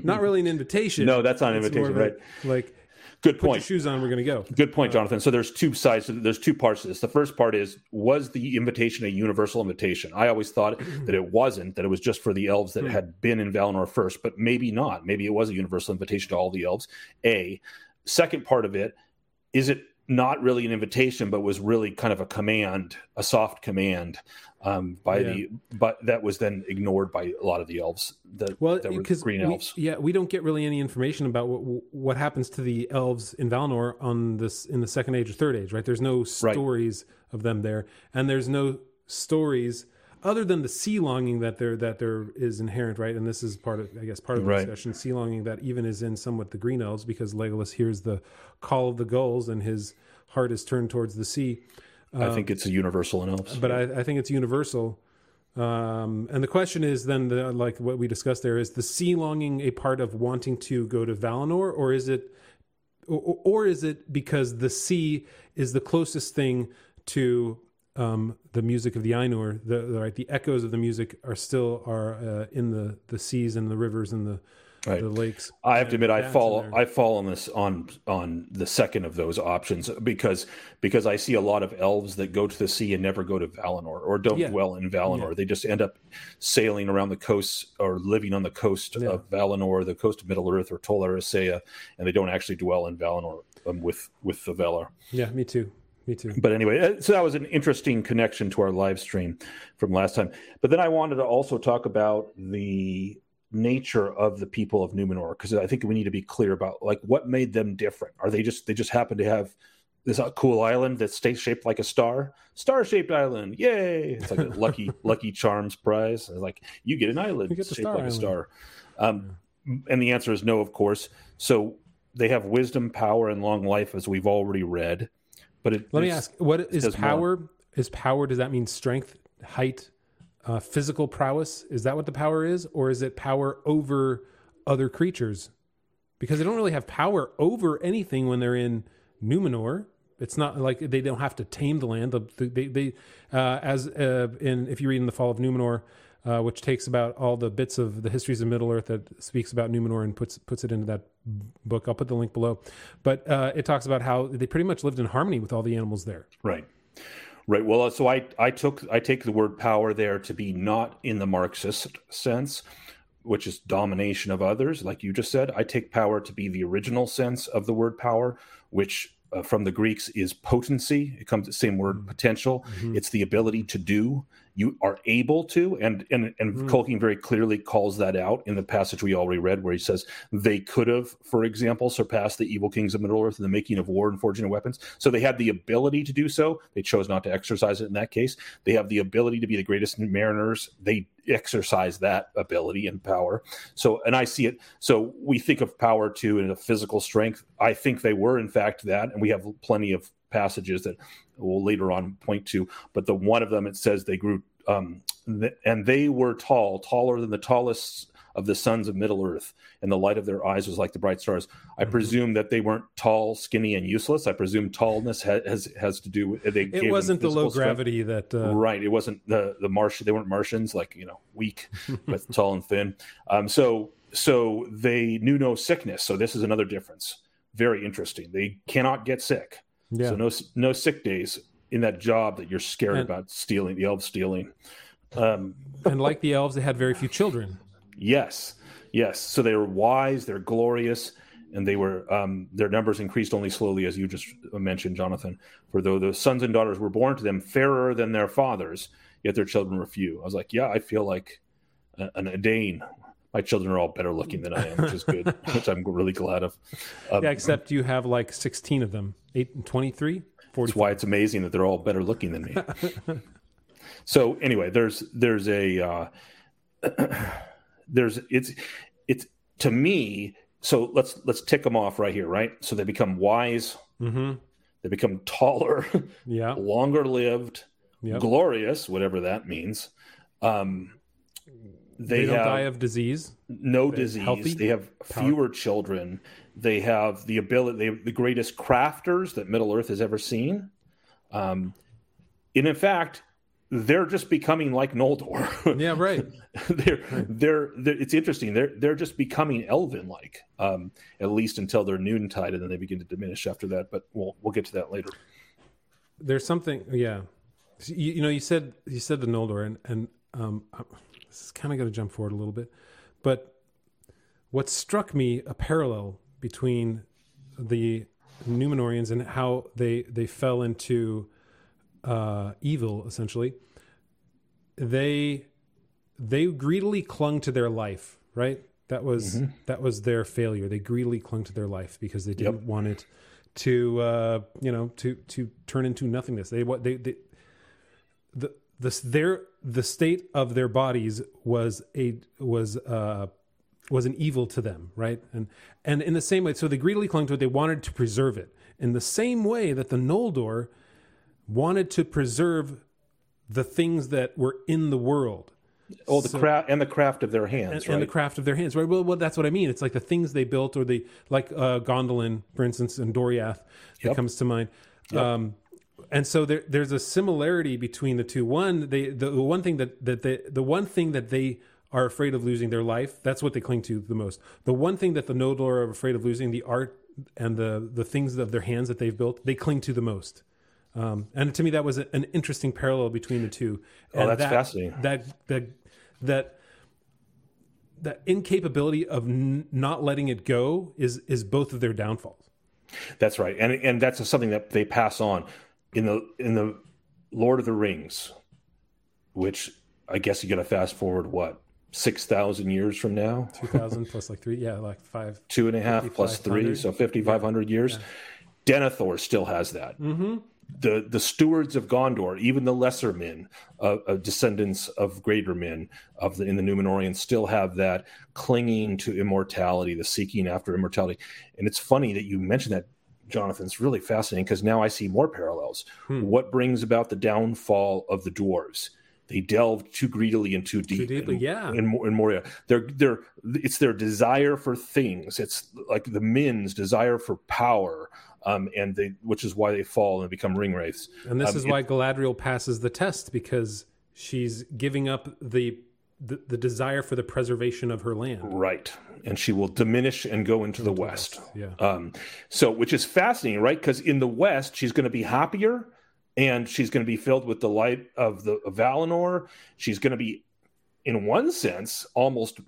Not really an invitation. No, that's not an invitation, right? a, Like, good point. shoes on. We're gonna go. Good point, Jonathan. So there's two sides. to- There's two parts to this. The first part is was the invitation a universal invitation? I always thought that it wasn't. That it was just for the elves that hmm. had been in Valinor first, but maybe not. Maybe it was a universal invitation to all the elves. A second part of it is it not really an invitation, but was really kind of a command, a soft command um, by Yeah. the, but that was then ignored by a lot of the elves that, Well, that were because green we- yeah, we don't get really any information about what what happens to the elves in Valinor on this in the second age or third age, right? There's no stories of them there, and there's no stories other than the sea longing that there that there is inherent, right? And this is part of, I guess, part of the Right. discussion. Sea longing that even is in somewhat the green elves because Legolas hears the call of the gulls and his heart is turned towards the sea. I think it's a universal in elves. Um, But I, I think it's universal. Um, and the question is then, the, like what we discussed there, is the sea longing a part of wanting to go to Valinor, or is it, or, or is it because the sea is the closest thing to um, the music of the Ainur? The, the right, the echoes of the music are still are uh, in the the seas and the rivers and the Right. the lakes. I have to admit, I fall. I fall on this on on the second of those options because because I see a lot of elves that go to the sea and never go to Valinor or don't Yeah. dwell in Valinor. They just end up sailing around the coast or living on the coast Yeah. of Valinor, the coast of Middle Earth or Tol Eressëa, and they don't actually dwell in Valinor um, with with the Valar. Yeah, me too. Me too. But anyway, uh, so that was an interesting connection to our live stream from last time. But then I wanted to also talk about the nature of the people of Numenor because I think we need to be clear about like what made them different. Are they just they just happen to have this uh, cool island that's shaped like a star, star-shaped island? Yay! It's like a lucky lucky charms prize. It's like you get an island You get shaped star like island. a star. Um, and the answer is no, of course. So they have wisdom, power, and long life, as we've already read. But it, Let me ask: What is does more. power? Is power? Does that mean strength, height, uh, physical prowess? Is that what the power is, or is it power over other creatures? Because they don't really have power over anything when they're in Numenor. It's not like they don't have to tame the land. The- They, they uh, as uh, in if you read in the Fall of Numenor, uh, which takes about all the bits of the histories of Middle Earth that speaks about Numenor and puts puts it into that book. I'll put the link below. But uh, it talks about how they pretty much lived in harmony with all the animals there. Right. Right. Well, uh, so I, I took I take the word power there to be not in the Marxist sense, which is domination of others, like you just said. I take power to be the original sense of the word power, which uh, from the Greeks is potency. It comes the same word potential. It's the ability to do. You are able to, and and and hmm. Tolkien very clearly calls that out in the passage we already read, where he says they could have, for example, surpassed the evil kings of Middle Earth in the making of war and forging of weapons. So they had the ability to do so. They chose not to exercise it in that case. They have the ability to be the greatest mariners. They exercise that ability and power. So, and I see it. So we think of power too in a physical strength. I think they were in fact that, and we have plenty of passages that we'll later on point to. But the one of them it says they grew, um, th- and they were tall, taller than the tallest of the sons of Middle Earth, and the light of their eyes was like the bright stars. I presume that they weren't tall, skinny, and useless. I presume tallness ha- has has to do with they. It wasn't the low strength. gravity that. Uh, Right. It wasn't the the Martian. They weren't Martians, like you know, weak but tall and thin. Um, so so they knew no sickness. So this is another difference. Very interesting. They cannot get sick. Yeah. So no no sick days in that job that you're scared And- about stealing. The elves stealing. Um, and like the elves, they had very few children. Yes, yes. So they were wise, they're glorious, and they were um, their numbers increased only slowly, as you just mentioned, Jonathan. For though the sons and daughters were born to them fairer than their fathers, yet their children were few. I was like, yeah, I feel like a- an Adane. My children are all better looking than I am, which is good, which I'm really glad of. Um, Yeah, except you have like 16 of them. 8 and 23? 40. That's why it's amazing that they're all better looking than me. so anyway, there's there's a uh, there's it's it's to me. So let's let's tick them off right here, right? So they become wise, Mm-hmm. they become taller, Yeah. longer lived, Yep. glorious, whatever that means. Um, They, they, don't have die of disease. no They're disease. healthy, They have fewer children. They have the ability. They have the greatest crafters that Middle Earth has ever seen. Um, and in fact, they're just becoming like Noldor. Yeah, right. they're, they're they're it's interesting. They're they're just becoming elven like, um, at least until they're noontide, and then they begin to diminish after that. But we'll we'll get to that later. There's something, yeah. You, you know, you said you said the Noldor, and and um, is kind of going to jump forward a little bit, but what struck me a parallel between the Numenorians and how they they fell into uh, evil essentially. They they greedily clung to their life, right? That was that was their failure. They greedily clung to their life because they didn't want it to uh, you know to to turn into nothingness. They what they, they the the their the state of their bodies was a was uh was an evil to them, right? And and in the same way, so they greedily clung to it. They wanted to preserve it in the same way that the Noldor wanted to preserve the things that were in the world Oh, the craft and the craft of their hands, and, right? and the craft of their hands, right? Well, well, that's what I mean. It's like the things they built, or the like uh, Gondolin, for instance, and Doriath that Yep. comes to mind. Um, and so there, there's a similarity between the two. One, they the, the one thing that that they, the one thing that they are afraid of losing their life. That's what they cling to the most. The one thing that the Noldor are afraid of losing, the art and the the things of their hands that they've built, they cling to the most. Um, and to me, that was a, an interesting parallel between the two. Oh, that's that, fascinating. That that that that incapability of n- not letting it go is is both of their downfalls. That's right, and and that's something that they pass on in the in the Lord of the Rings, which I guess you got to fast forward what six thousand years from now, Two thousand plus like three, yeah, like five. two and a half plus three, 5,500. so fifty five hundred years. Denethor still has that. Mm-hmm. The the stewards of Gondor, even the lesser men, uh, uh, descendants of greater men of the in the Numenorians, still have that clinging to immortality, the seeking after immortality. And it's funny that you mentioned that, Jonathan. It's really fascinating because now I see more parallels. What brings about the downfall of the dwarves? They delved too greedily and too deep. deeply, in, yeah. In, in Moria, they're they're it's their desire for things. It's like the men's desire for power, um, and they which is why they fall and become ring wraiths. And this Um, is it- why Galadriel passes the test because she's giving up the, the the desire for the preservation of her land. Right. And she will diminish and go into the west. Yeah. Um, so, which is fascinating, right? Because in the west, she's going to be happier and she's going to be filled with the light of the of Valinor. She's going to be, in one sense, almost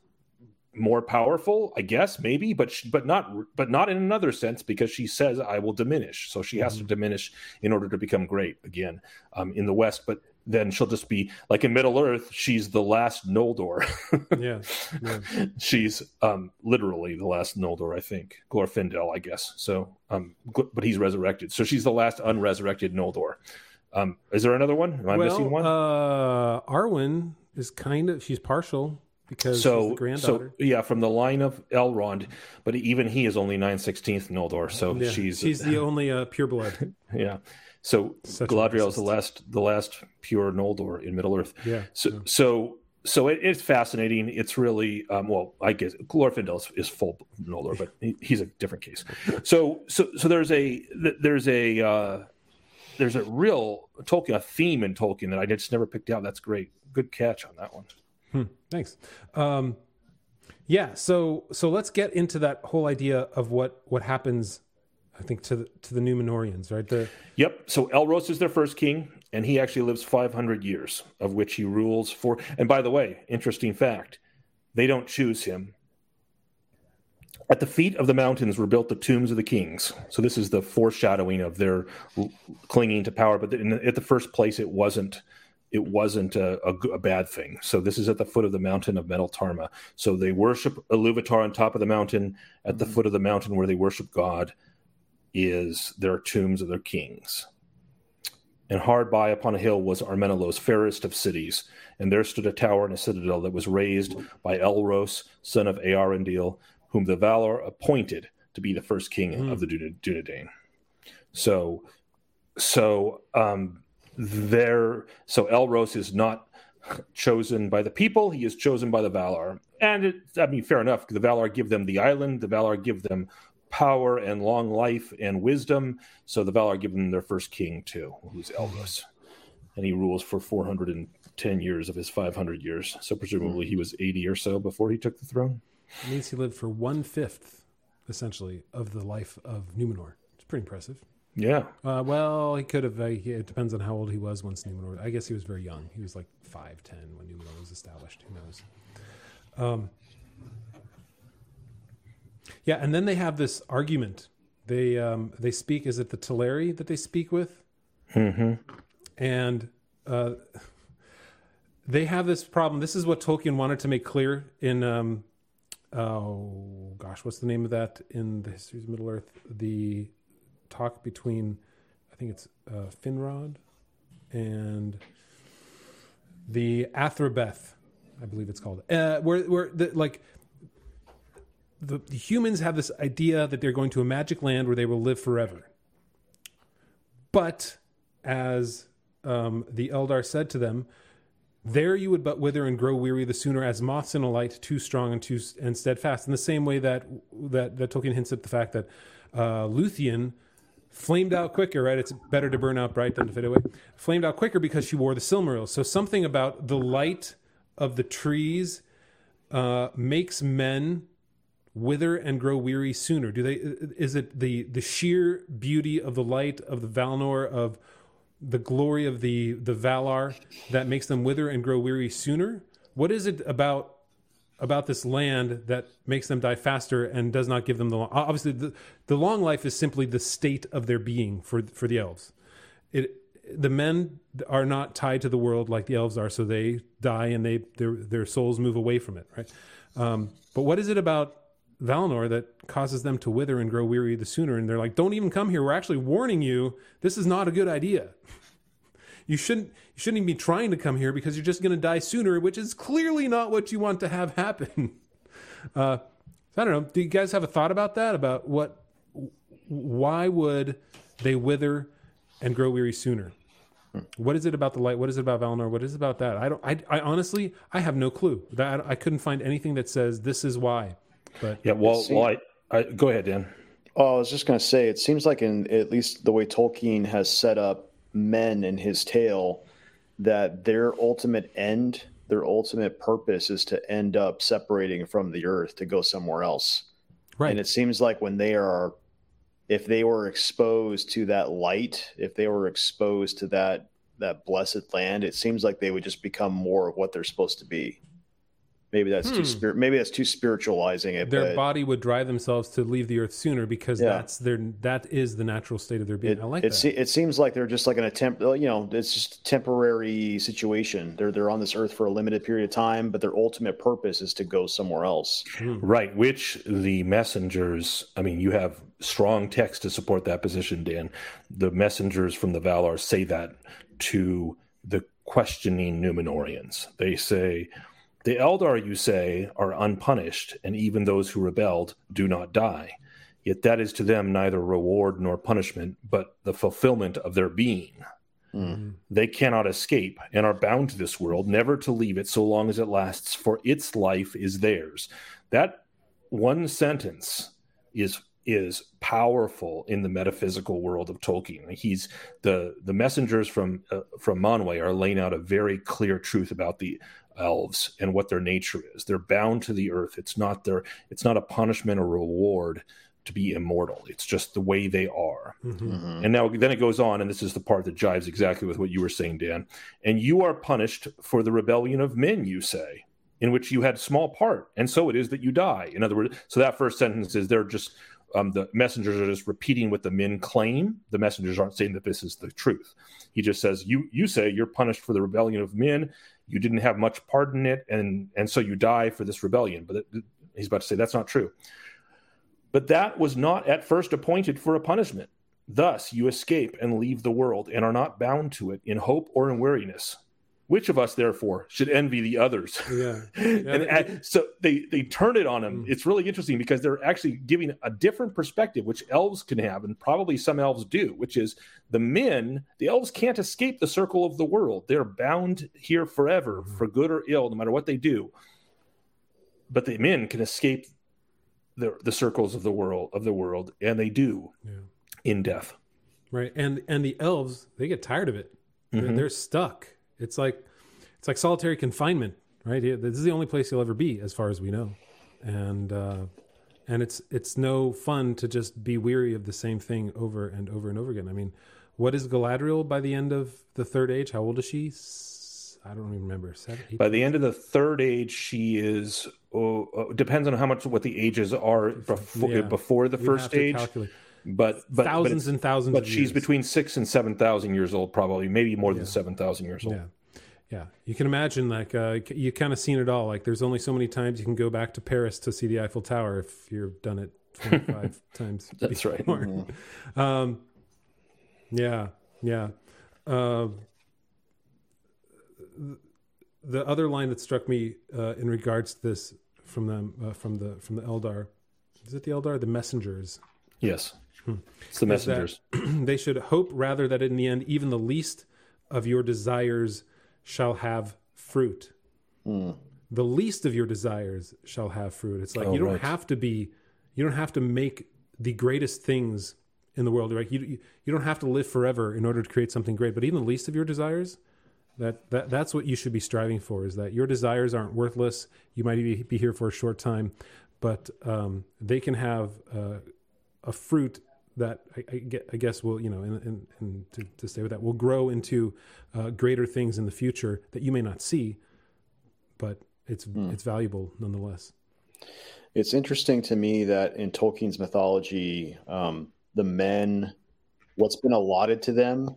more powerful, I guess, maybe, but she, but not but not in another sense because she says I will diminish. So she has to diminish in order to become great again um, in the west. But then she'll just be like in Middle Earth. She's the last Noldor. Yeah. yeah. She's um, literally the last Noldor, I think. Glorfindel, I guess. So, um, but he's resurrected. So she's the last unresurrected Noldor. Um, is there another one? Am I missing one? Uh, Arwen is kind of she's partial because she's so, so yeah, from the line of Elrond, but even he is only nine sixteenth Noldor. So yeah. she's she's the only uh, pureblood. yeah. So Such Galadriel is the last, the last pure Noldor in Middle Earth. Yeah. So, so, so it, it's fascinating. It's really, um, well, I guess Glorfindel is, is full Noldor, but he, he's a different case. So, so, so there's a, there's a, uh, there's a real Tolkien, a theme in Tolkien that I just never picked out. That's great. Good catch on that one. Thanks. Um, yeah. So so let's get into that whole idea of what what happens. I think to the, to the Numenorians, right? The Yep. So Elros is their first king, and he actually lives 500 years, of which he rules for. And by the way, interesting fact they don't choose him. At the feet of the mountains were built the tombs of the kings. So this is the foreshadowing of their clinging to power. But in, at the first place, it wasn't. It wasn't a bad thing. So this is at the foot of the mountain of Meneltarma. So they worship Iluvatar on top of the mountain. At the mm-hmm. foot of the mountain where they worship God is their tombs of their kings. And hard by upon a hill was Armenelos, fairest of cities. And there stood a tower and a citadel that was raised by Elros, son of Earendil, whom the Valar appointed to be the first king of the Dun- Dunedain. So, so um, there, so Elros is not chosen by the people; he is chosen by the Valar. And it, I mean, fair enough. The Valar give them the island. The Valar give them power and long life and wisdom. So the Valar give them their first king too, who's Elros, and he rules for 410 years of his 500 years. So presumably he was 80 or so before he took the throne. It means he lived for one fifth, essentially, of the life of Numenor. It's pretty impressive. Yeah, Uh, well, he could have. Uh, he, it depends on how old he was once Numenor. I guess he was very young. He was like five, ten when Numenor was established. Who knows? Um, yeah, and then they have this argument they um, they speak. Is it the Teleri that they speak with? Mm-hmm. And uh, they have this problem. This is what Tolkien wanted to make clear in. Um, oh gosh, what's the name of that in the Histories of Middle Earth? The talk between, I think it's uh, Finrod and the Athrabeth, I believe it's called. Uh, where where the, like the, the humans have this idea that they're going to a magic land where they will live forever. But as um, the Eldar said to them, there you would but wither and grow weary the sooner as moths in a light, too strong and too and steadfast. In the same way that that, that Tolkien hints at the fact that uh, Luthien flamed out quicker, right? It's better to burn out bright than to fade away. Flamed out quicker because she wore the Silmaril. So something about the light of the trees uh, makes men wither and grow weary sooner. Do they? Is it the the sheer beauty of the light of the Valinor of the glory of the the Valar that makes them wither and grow weary sooner? What is it about about this land that makes them die faster and does not give them the long, obviously the, the long life is simply the state of their being for for the elves. It the men are not tied to the world like the elves are, so they die and they their their souls move away from it, right? Um, but what is it about Valinor that causes them to wither and grow weary the sooner? And they're like, "Don't even come here. We're actually warning you. This is not a good idea." you shouldn't you shouldn't even be trying to come here because you're just going to die sooner, which is clearly not what you want to have happen. Uh, I don't know. Do you guys have a thought about that? About what? Why would they wither and grow weary sooner? What is it about the light? What is it about Valinor? What is it about that? I don't. I, I honestly, I have no clue. That I, I couldn't find anything that says this is why. But Yeah, well, well I, I, go ahead, Dan. Oh, I was just going to say, it seems like in at least the way Tolkien has set up men in his tale, that their ultimate end, their ultimate purpose is to end up separating from the earth to go somewhere else. right, And it seems like when they are, if they were exposed to that light, if they were exposed to that that blessed land, it seems like they would just become more of what they're supposed to be. Maybe that's Hmm. too spirit. Maybe that's too spiritualizing it. their but body would drive themselves to leave the earth sooner because Yeah. that's their that is the natural state of their being. it, I like it, that. se- it seems like they're just like an attempt. You know, it's just a temporary situation. They're they're on this earth for a limited period of time, but their ultimate purpose is to go somewhere else. Right, which the messengers, I mean, you have strong text to support that position, Dan. The messengers from the Valar say that to the questioning Numenorians. They say, The Eldar, you say, are unpunished, and even those who rebelled do not die. Yet that is to them neither reward nor punishment, but the fulfillment of their being. They cannot escape and are bound to this world, never to leave it so long as it lasts, for its life is theirs. That one sentence is is powerful in the metaphysical world of Tolkien. He's the the messengers from uh, from Manwë are laying out a very clear truth about the elves and what their nature is. They're bound to the earth. It's not their it's not a punishment or reward to be immortal. It's just the way they are. Mhm. And now then it goes on, and this is the part that jives exactly with what you were saying, Dan. And you are punished for the rebellion of men, you say, in which you had small part, and so it is that you die. In other words, so that first sentence is they're just um, the messengers are just repeating what the men claim. The messengers aren't saying that this is the truth. He just says, "You you say you're punished for the rebellion of men. You didn't have much part in it, and and so you die for this rebellion." But it, he's about to say that's not true. But that was not at first appointed for a punishment. Thus you escape and leave the world, and are not bound to it in hope or in weariness. Which of us, therefore, should envy the others? Yeah. and, and so they they turn it on him. Mm. It's really interesting because they're actually giving a different perspective, which elves can have, and probably some elves do, which is the men. The elves can't escape the circle of the world; they're bound here forever, Mhm. for good or ill, no matter what they do. But the men can escape the the circles of the world of the world, and they do Yeah. in death. Right. And and the elves, they get tired of it. They're, Mhm. they're stuck. It's like it's like solitary confinement, right? This is the only place you'll ever be, as far as we know. And uh, and it's it's no fun to just be weary of the same thing over and over and over again. I mean, what is Galadriel by the end of the third age? How old is she? I don't even remember. Seven, eight? By the end of the third age, she is oh, uh, depends on how much what the ages are before Yeah. before the You'd first age. calculate. But but thousands but and thousands. But she's years. between six and seven thousand years old, probably, maybe more than seven thousand years old. Yeah. Yeah, you can imagine like uh, you kind of seen it all. Like there's only so many times you can go back to Paris to see the Eiffel Tower if you've done it 25 times. That's right. before. Um, yeah, yeah. Uh, the other line that struck me uh, in regards to this from them uh, from the from the Eldar is it the Eldar the messengers Yes, it's the messengers. they should hope rather that in the end even the least of your desires shall have fruit. The least of your desires shall have fruit. It's like Oh, you don't right. have to be, you don't have to make the greatest things in the world. Right? You, you you don't have to live forever in order to create something great. But even the least of your desires, that, that that's what you should be striving for. Is that your desires aren't worthless. You might be, be here for a short time, but um, they can have uh, a fruit that I, I, gue- I guess will you know and, and, and to, to stay with that will grow into uh, greater things in the future that you may not see, but it's it's valuable nonetheless. It's interesting to me that in Tolkien's mythology, um, the men, what's been allotted to them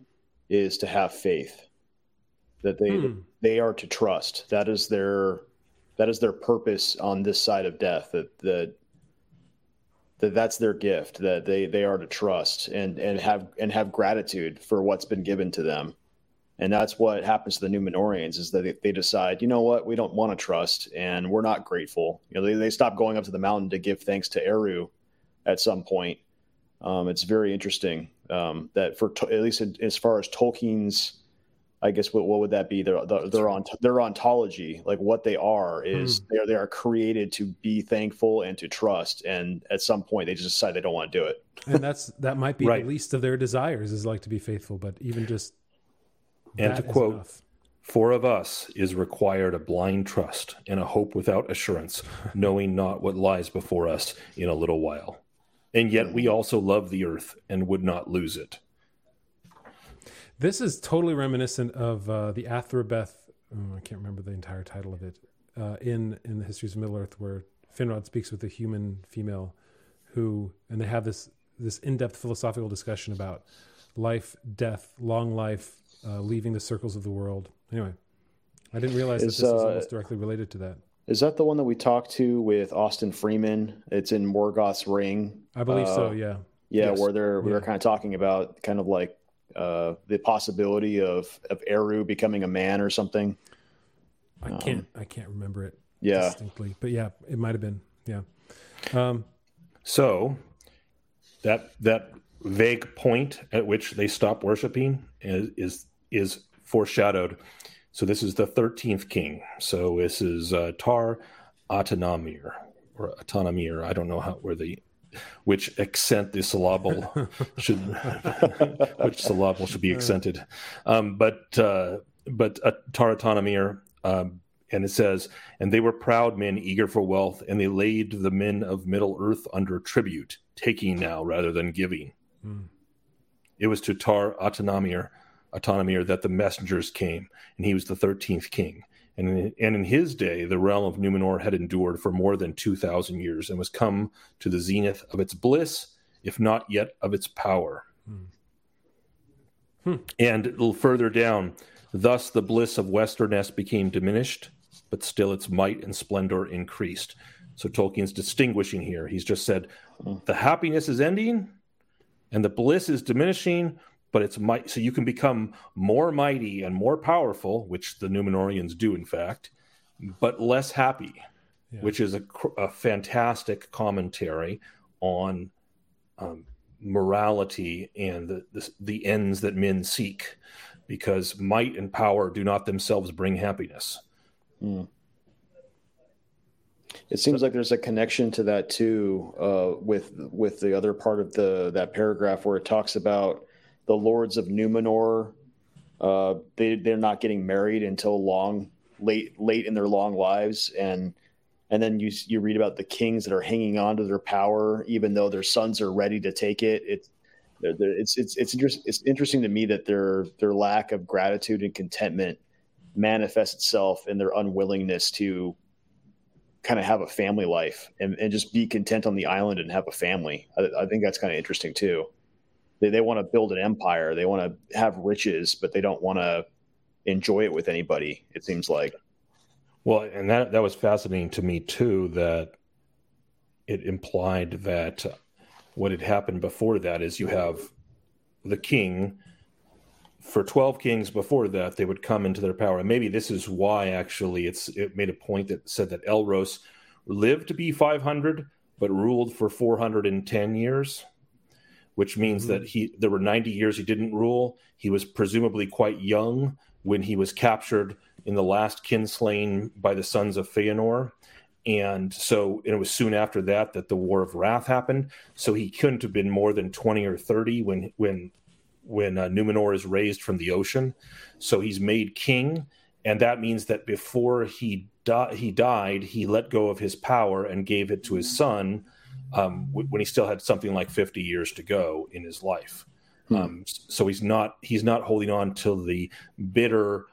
is to have faith, that they Hmm. they are to trust. That is their that is their purpose on this side of death. That that that that's their gift. That they they are to trust and and have and have gratitude for what's been given to them. And that's what happens to the Numenorians is that they, decide, you know what, we don't want to trust and we're not grateful. You know, they, they stop going up to the mountain to give thanks to Eru at some point. Um, it's very interesting um, that for at least as far as Tolkien's, I guess what, what would that be? Their their their, ont- their ontology, like what they are, is hmm. they are they are created to be thankful and to trust. And at some point, they just decide they don't want to do it. And that's that might be Right. the least of their desires is like to be faithful, but even just And to quote, enough. For of us is required a blind trust and a hope without assurance, knowing not what lies before us in a little while. And yet we hmm. also love the earth and would not lose it. This is totally reminiscent of uh, the Athrabeth. Oh, I can't remember the entire title of it. Uh, in in the Histories of Middle Earth, where Finrod speaks with a human female, who and they have this this in depth philosophical discussion about life, death, long life, uh, leaving the circles of the world. Anyway, I didn't realize Is, that this is uh, almost directly related to that. Is that the one that we talked to with Austin Freeman? It's in Morgoth's Ring. I believe so. uh, Yeah. Yeah, Yes. where they're we Yeah. were kind of talking about kind of like uh, the possibility of of Eru becoming a man or something. I can't. I can't remember it um, Yeah, distinctly, but yeah, it might have been. Yeah. Um, So that that vague point at which they stop worshiping is is, is foreshadowed. So this is the thirteenth king. So this is uh, Tar Atanamir or Atanamir. I don't know how where the which accent the syllable should which syllable should be accented. Um, but uh, but uh. Um, and it says, and they were proud men eager for wealth, and they laid the men of Middle Earth under tribute, taking now rather than giving. Hmm. It was to Tar Atanamir, Atanamir that the messengers came, and he was the thirteenth king. And in, and in his day, the realm of Numenor had endured for more than two thousand years, and was come to the zenith of its bliss, if not yet of its power. Hmm. Hmm. And a little further down, thus the bliss of Westerness became diminished, but still its might and splendor increased. So Tolkien's distinguishing here. He's just said hmm. the happiness is ending and the bliss is diminishing, but it's might. So you can become more mighty and more powerful, which the Numenorians do, in fact, but less happy, Yeah. which is a, a fantastic commentary on um, morality and the, the the ends that men seek, because might and power do not themselves bring happiness. it seems like there's a connection to that too uh, with with the other part of the that paragraph where it talks about the lords of Numenor. Uh, they they're not getting married until long late late in their long lives and and then you you read about the kings that are hanging on to their power even though their sons are ready to take it it's they're, they're- it's it's it's, interest, it's interesting to me that their their lack of gratitude and contentment manifests itself in their unwillingness to kind of have a family life and, and just be content on the island and have a family. I, I think that's kind of interesting too. They, they want to build an empire. They want to have riches, but they don't want to enjoy it with anybody. It seems like. Well, and that that was fascinating to me too. That it implied that what had happened before that is you have the king. For twelve kings before that, they would come into their power, and maybe this is why actually it's it made a point that said that Elros lived to be five hundred, but ruled for four hundred and ten years which means mm-hmm. that he there were 90 years he didn't rule. He was presumably quite young when he was captured in the last kinslaying by the sons of Feanor. And so and it was soon after that that the War of Wrath happened. So he couldn't have been more than 20 or 30 when when when uh, Numenor is raised from the ocean. So he's made king, and that means that before he di- he died, he let go of his power and gave it to his son um, when he still had something like 50 years to go in his life. Hmm. Um, so he's not he's not holding on to the bitter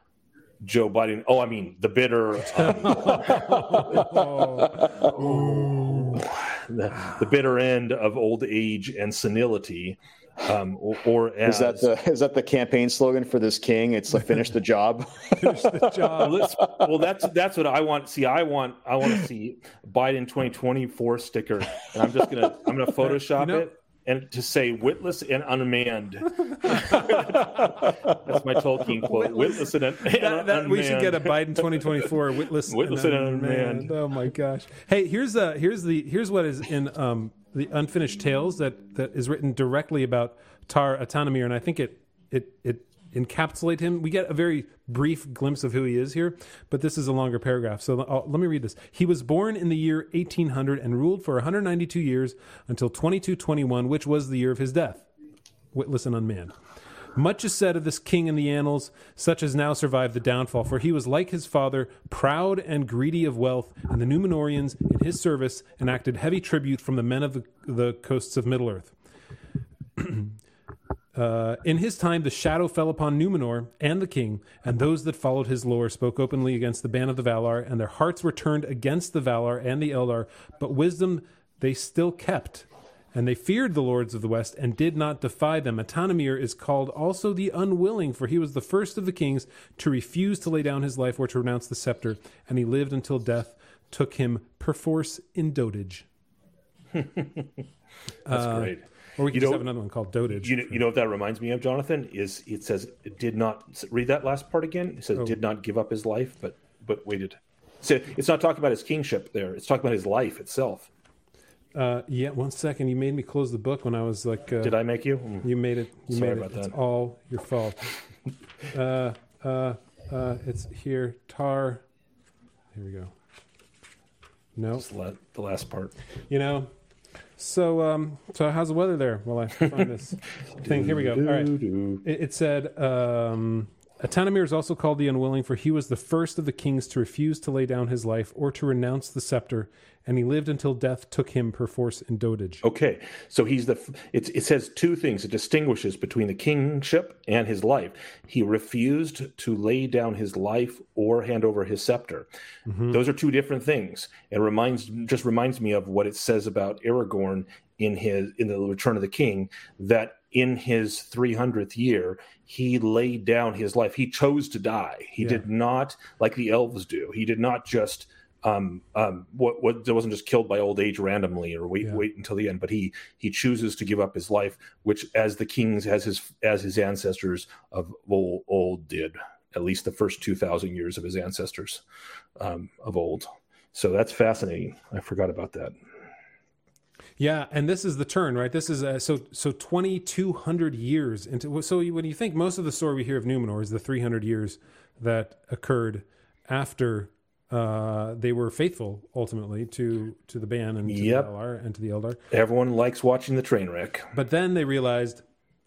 Joe Biden. Oh, I mean the bitter, um, the, the, bitter end of old age and senility. Um, or, or as, is that the is that the campaign slogan for this king? It's like finish the job. finish the job. well, that's that's what I want. See, I want I want to see Biden twenty twenty four sticker, and I'm just gonna I'm gonna Photoshop you know, it and to say witless and unmanned. That's my Tolkien quote. Witless, and, un- that, that, We should get a Biden 2024 witless, witless and, and unmanned. Oh my gosh! Hey, here's uh here's the here's what is in um the unfinished tales that that is written directly about Tar Atanamir, and I think it it it encapsulate him. We get a very brief glimpse of who he is here, but this is a longer paragraph. So I'll, let me read this. He was born in the year 1800 and ruled for 192 years until 2221, which was the year of his death. Witless and unmanned. Much is said of this king in the annals, such as now survived the downfall, for he was like his father, proud and greedy of wealth, and the Numenorians in his service enacted heavy tribute from the men of the, the coasts of Middle Earth. Uh, in his time, the shadow fell upon Numenor and the king, and those that followed his lore spoke openly against the ban of the Valar, and their hearts were turned against the Valar and the Eldar, but wisdom they still kept. And they feared the lords of the west and did not defy them. Atanamir is called also the unwilling, for he was the first of the kings to refuse to lay down his life or to renounce the scepter, and he lived until death took him perforce in dotage. That's uh, great. Or we could you just have another one called dotage. You know, you know what that reminds me of, Jonathan? Is it says it did not read that last part again? It says oh. did not give up his life, but but waited. So it's not talking about his kingship there. It's talking about his life itself. Uh, yeah, one second. You made me close the book when I was like. Uh, Did I make you? Mm. You made it. You Sorry made it. It's that. all your fault. uh, uh, uh, it's here. Tar. Here we go. No, nope. the last part. You know. So, um, so how's the weather there? While I find this thing, here we go. All right. It, it said. Um, Atanamir is also called the unwilling, for he was the first of the kings to refuse to lay down his life or to renounce the scepter, and he lived until death took him perforce in dotage. Okay, so he's the. It, it says two things. It distinguishes between the kingship and his life. He refused to lay down his life or hand over his scepter. Mm-hmm. Those are two different things. It reminds just reminds me of what it says about Aragorn in his in the Return of the King that in his 300th year he laid down his life. He chose to die. He yeah. did not like the elves do he did not just um um what what wasn't just killed by old age randomly or wait yeah. wait until the end but he he chooses to give up his life which as the kings as his as his ancestors of old, old did at least the first 2000 years of his ancestors um, of old. So that's fascinating. I forgot about that yeah, and this is the turn, right? This is uh, so so twenty two hundred years into. So when you think most of the story we hear of Numenor is the three hundred years that occurred after uh, they were faithful ultimately to to the ban and to yep. the Eldar and to the Eldar. Everyone likes watching the train wreck. But then they realized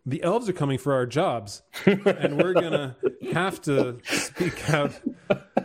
the elves are coming for our jobs, and we're gonna have to speak out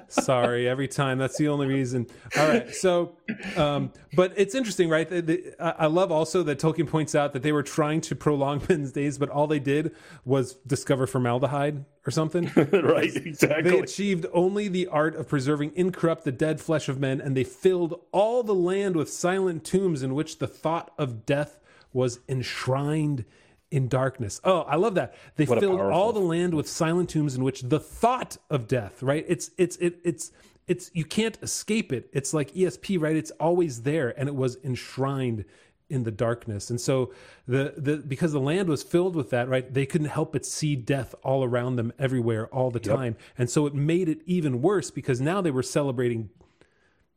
Sorry, every time. That's the only reason. All right. So, um, but it's interesting, right? The, the, I love also that Tolkien points out that they were trying to prolong men's days, but all they did was discover formaldehyde or something. right, exactly. They achieved only the art of preserving incorrupt the dead flesh of men, and they filled all the land with silent tombs in which the thought of death was enshrined in darkness. Oh, I love that. They What filled all the land with silent tombs in which the thought of death, right? It's it's it, it's it's you can't escape it. It's like ESP, right? It's always there and it was enshrined in the darkness. And so the the because the land was filled with that, right? They couldn't help but see death all around them everywhere all the time. And so it made it even worse because now they were celebrating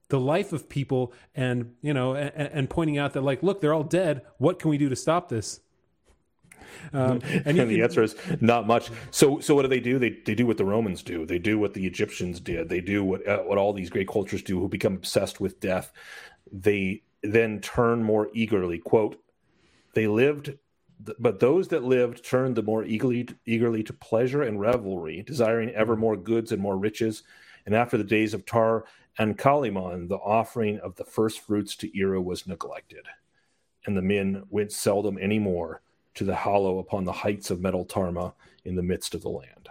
the life of people and you know and, and pointing out that like look they're all dead what can we do to stop this um, and And the can- answer is not much. So, so what do they do? They they do what the Romans do. They do what the Egyptians did. They do what uh, what all these great cultures do, who become obsessed with death. They then turn more eagerly. "Quote: They lived, but those that lived turned the more eagerly eagerly to pleasure and revelry, desiring ever more goods and more riches. And after the days of Tar and Kaliman, the offering of the first fruits to Eru was neglected, and the men went seldom any more." To the hollow upon the heights of Meneltarma in the midst of the land.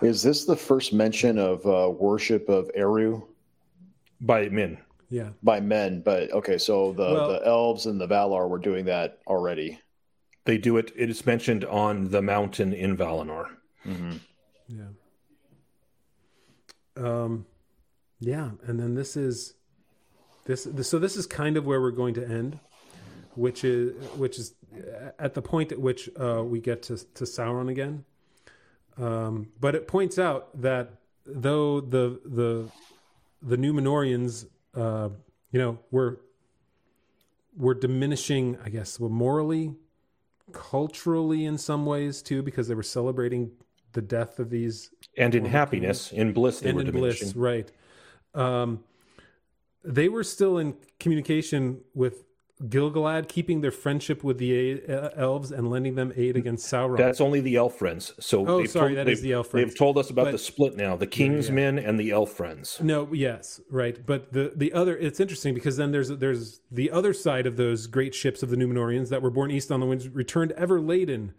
Is this the first mention of uh, worship of Eru By men. yeah by men? But okay, so the, Well- the elves and the Valar were doing that already. They do it, it is mentioned on the mountain in Valinor. yeah um yeah and then this is this, this so this is kind of where we're going to end which is which is at the point at which uh, we get to, to Sauron again. Um, but it points out that though the the the Númenóreans, uh, you know, were were diminishing, I guess, well, morally, culturally, in some ways too, because they were celebrating the death of these And in happiness, in bliss, they and were in diminishing. bliss, right? Um, they were still in communication with Gil-galad, keeping their friendship with the uh, elves and lending them aid against Sauron. That's only the elf friends. So Oh, they've sorry, told, that is the elf friends. They've told us about But- the split now: the king's men and the elf friends. No, yes, right. But the the other it's interesting because then there's there's the other side of those great ships of the Númenóreans that were born east on the winds, returned ever laden,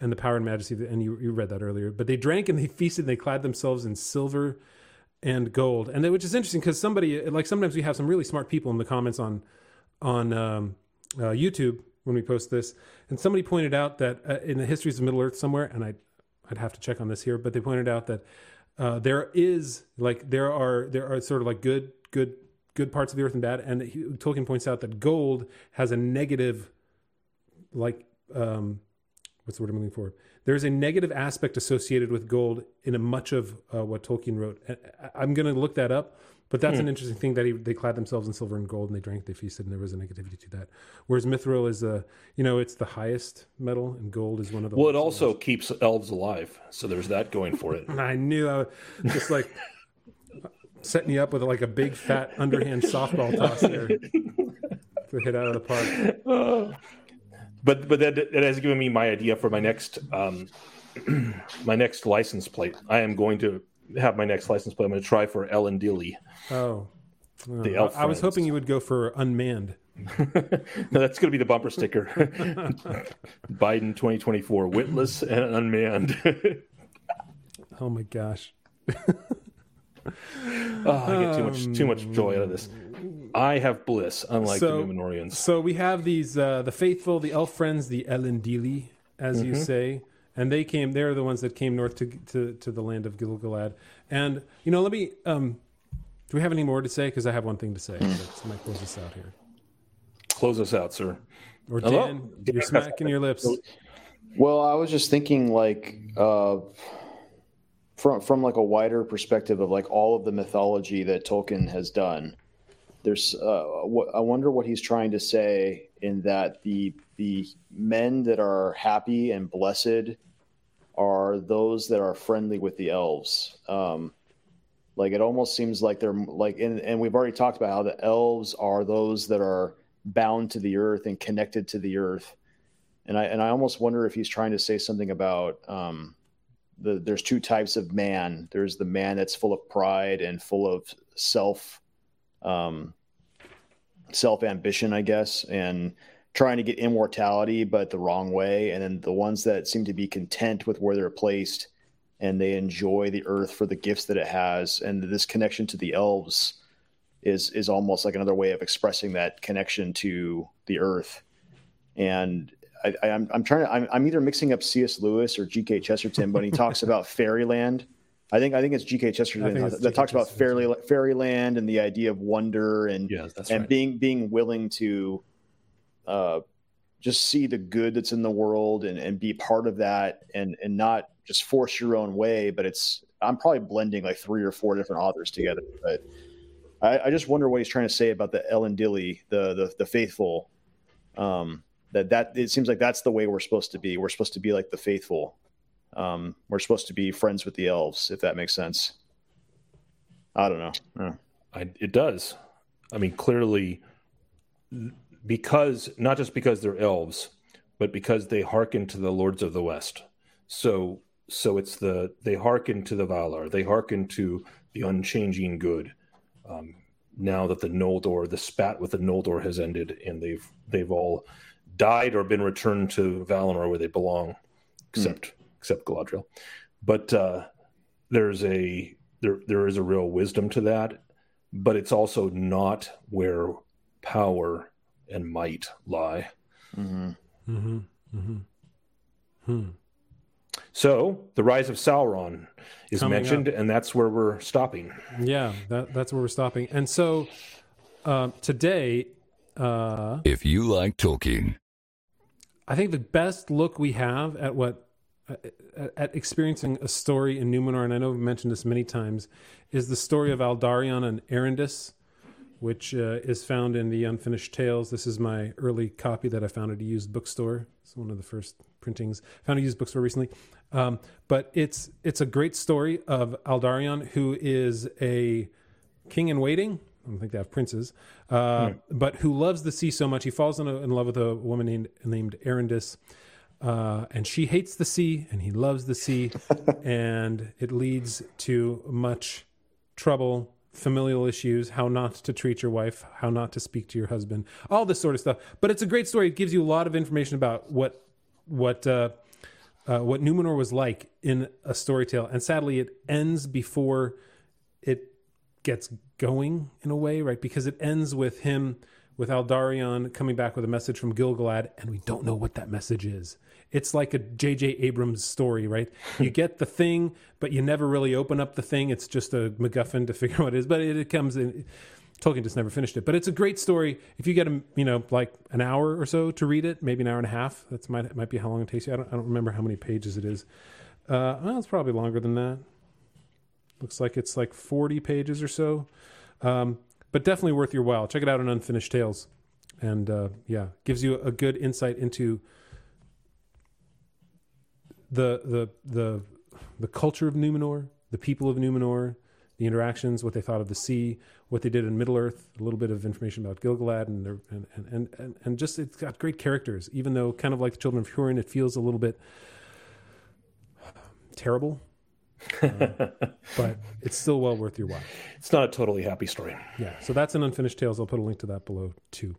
and the power and majesty. of the- And you you read that earlier. But they drank and they feasted. and They clad themselves in silver and gold, and they, which is interesting because somebody like sometimes we have some really smart people in the comments on on um, uh, YouTube when we post this, and somebody pointed out that uh, in the histories of Middle Earth somewhere, and I I'd have to check on this here, but they pointed out that uh, there is like there are there are sort of like good good good parts of the earth and bad, and he, Tolkien points out that gold has a negative like um, what's the word I'm looking for? There's a negative aspect associated with gold in a much of uh, what Tolkien wrote. I- I'm going to look that up, but that's an interesting thing that he, they clad themselves in silver and gold, and they drank, they feasted, and there was a negativity to that. Whereas mithril is a, you know, it's the highest metal, and gold is one of the. Well, it also keeps elves alive, so there's that going for it. I knew I was just like setting you up with like a big fat underhand softball toss there to hit out of the park. but but that it has given me my idea for my next um, my next license plate. I am going to have my next license plate. I'm going to try for Elendili. Oh. The Uh, elf I, I was hoping you would go for unmanned. No, that's going to be the bumper sticker. Biden 2024, witless and unmanned. Oh my gosh. oh, I get too much too much joy out of this. I have bliss, unlike So- the Númenóreans. So we have these uh, the faithful, the elf friends, the Ellen Elendili, as you say, and they came. They're the ones that came north to to, to the land of Gil-galad. And you know, let me. Um, do we have any more to say? Because I have one thing to say. That might close us out here. Close us out, sir. Or Hello? Dan, you're smacking your lips. Well, I was just thinking like uh, from from like a wider perspective of like all of the mythology that Tolkien has done. There's uh, what, I wonder what he's trying to say in that the the men that are happy and blessed are those that are friendly with the elves. Um, like it almost seems like they're like and, and we've already talked about how the elves are those that are bound to the earth and connected to the earth and I and I almost wonder if he's trying to say something about um, the there's two types of man. There's the man that's full of pride and full of self um, self ambition, I guess, and trying to get immortality, but the wrong way. And then the ones that seem to be content with where they're placed and they enjoy the earth for the gifts that it has. And this connection to the elves is is almost like another way of expressing that connection to the earth. And I, am I'm, I'm trying to I'm, I'm either mixing up C.S. Lewis or G.K. Chesterton, but he talks about fairyland. I think I think it's G.K. Chesterton that, that talks about fairy fairyland and the idea of wonder and yes, and right. being being willing to uh, just see the good that's in the world and, and be part of that and and not just force your own way. But it's I'm probably blending like three or four different authors together. But I, I just wonder what he's trying to say about the Elendili, the the, the faithful. Um, that that it seems like that's the way we're supposed to be. We're supposed to be like the faithful. Um, we're supposed to be friends with the elves, if that makes sense. I don't know. Yeah. I, it does. I mean, clearly, because not just because they're elves, but because they hearken to the lords of the west. So, so it's the they hearken to the Valar. They hearken to the unchanging good. Um, now that the Noldor, the spat with the Noldor has ended, and they've they've all died or been returned to Valinor where they belong, except mm. Except Galadriel. But uh, there's a there there is a real wisdom to that, but it's also not where power and might lie. Mm-hmm. Mm-hmm. Mm-hmm. Hmm. So the rise of Sauron is Coming mentioned, up. and that's where we're stopping. Yeah, that, that's where we're stopping. And so uh, today, uh, if you like Tolkien, I think the best look we have at what at experiencing a story in Numenor, and I know we've mentioned this many times, is the story of Aldarion and Erendis, which uh, is found in the Unfinished Tales. This is my early copy that I found at a used bookstore. It's one of the first printings. I Found a used bookstore recently, um, but it's it's a great story of Aldarion, who is a king in waiting. I don't think they have princes, uh, hmm. but who loves the sea so much he falls in, a, in love with a woman named named Erendis. Uh, and she hates the sea, and he loves the sea, and it leads to much trouble, familial issues, how not to treat your wife, how not to speak to your husband, all this sort of stuff. But it's a great story. It gives you a lot of information about what what uh, uh, what Numenor was like in a story tale, and sadly, it ends before it gets going in a way, right? Because it ends with him with Aldarion coming back with a message from Gil-galad, and we don't know what that message is. It's like a J.J. Abrams story, right? you get the thing, but you never really open up the thing. It's just a MacGuffin to figure out what it is. But it, it comes in. Tolkien just never finished it, but it's a great story. If you get a you know like an hour or so to read it, maybe an hour and a half. That's might might be how long it takes you. I don't I don't remember how many pages it is. Uh, well, it's probably longer than that. Looks like it's like forty pages or so. Um, but definitely worth your while. Check it out on Unfinished Tales, and uh, yeah, gives you a good insight into the the the the culture of Numenor, the people of Numenor, the interactions, what they thought of the sea, what they did in Middle Earth, a little bit of information about Gil-galad, and, their, and, and, and, and just it's got great characters. Even though, kind of like the Children of Hurin, it feels a little bit terrible but it's still well worth your while. It's not a totally happy story. Yeah, so that's an unfinished tales. I'll put a link to that below too.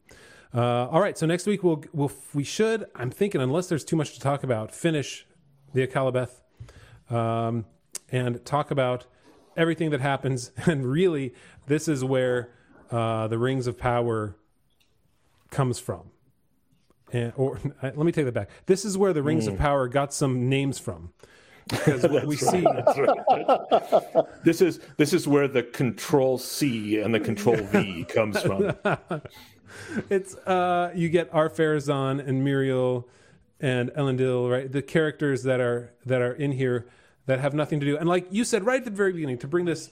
Uh, all right, so next week we'll we'll we should I'm thinking unless there's too much to talk about, finish the Akallabêth, um, and talk about everything that happens. And really, this is where uh, the Rings of Power comes from. And, or let me take that back. This is where the Rings mm. of Power got some names from because what we see right. this is this is where the control C and the control V comes from. it's uh you get Ar-Pharazôn and Míriel and Elendil, right? The characters that are that are in here that have nothing to do. And like you said right at the very beginning, to bring this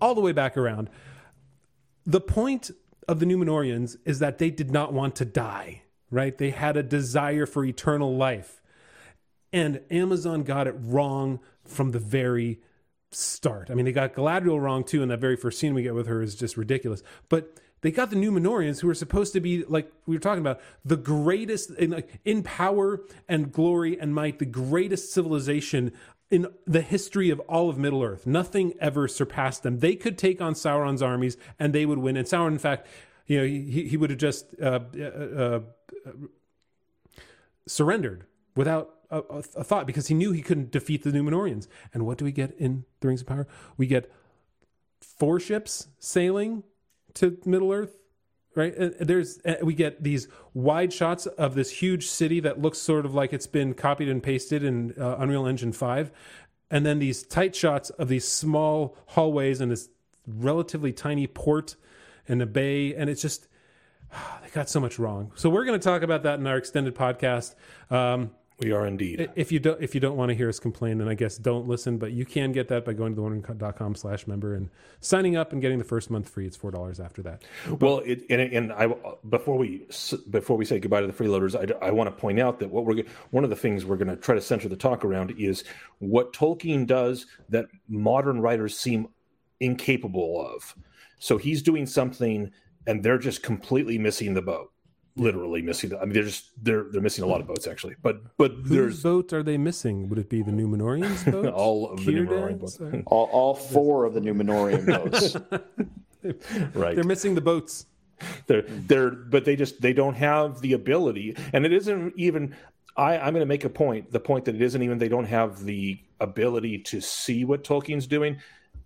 all the way back around, the point of the Númenóreans is that they did not want to die, right? They had a desire for eternal life. And Amazon got it wrong from the very start. I mean, they got Galadriel wrong too, and that very first scene we get with her is just ridiculous. But they got the Númenóreans, who are supposed to be like we were talking about, the greatest in, like, in power and glory and might, the greatest civilization in the history of all of Middle Earth. Nothing ever surpassed them. They could take on Sauron's armies and they would win. And Sauron, in fact, you know, he, he would have just uh, uh, uh, surrendered without a, a, thought because he knew he couldn't defeat the Númenóreans. And what do we get in the Rings of Power? We get four ships sailing to Middle Earth. Right, And there's we get these wide shots of this huge city that looks sort of like it's been copied and pasted in uh, Unreal Engine Five, and then these tight shots of these small hallways and this relatively tiny port and a bay, and it's just they got so much wrong. So we're going to talk about that in our extended podcast. Um, we are indeed. If you don't, if you don't want to hear us complain, then I guess don't listen. But you can get that by going to theonering.com slash member and signing up and getting the first month free. It's four dollars after that. Well, it, and, and I before we before we say goodbye to the freeloaders, I, I want to point out that what we're one of the things we're going to try to center the talk around is what Tolkien does that modern writers seem incapable of. So he's doing something, and they're just completely missing the boat literally missing. The, I mean, they're just they're they're missing a lot of boats actually. But but Whose there's boat are they missing? Would it be the Númenóreans boat? all of the Númenórean boats. all, all four of the Númenórean boats. right. They're missing the boats. They're they're but they just they don't have the ability, and it isn't even. I, I'm going to make a point. The point that it isn't even they don't have the ability to see what Tolkien's doing,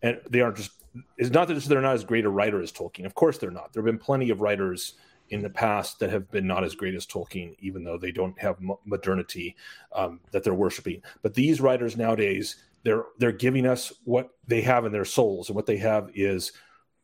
and they aren't just. It's not that they're not as great a writer as Tolkien. Of course, they're not. There have been plenty of writers in the past that have been not as great as Tolkien, even though they don't have modernity um, that they're worshiping. But these writers nowadays, they're they're giving us what they have in their souls, and what they have is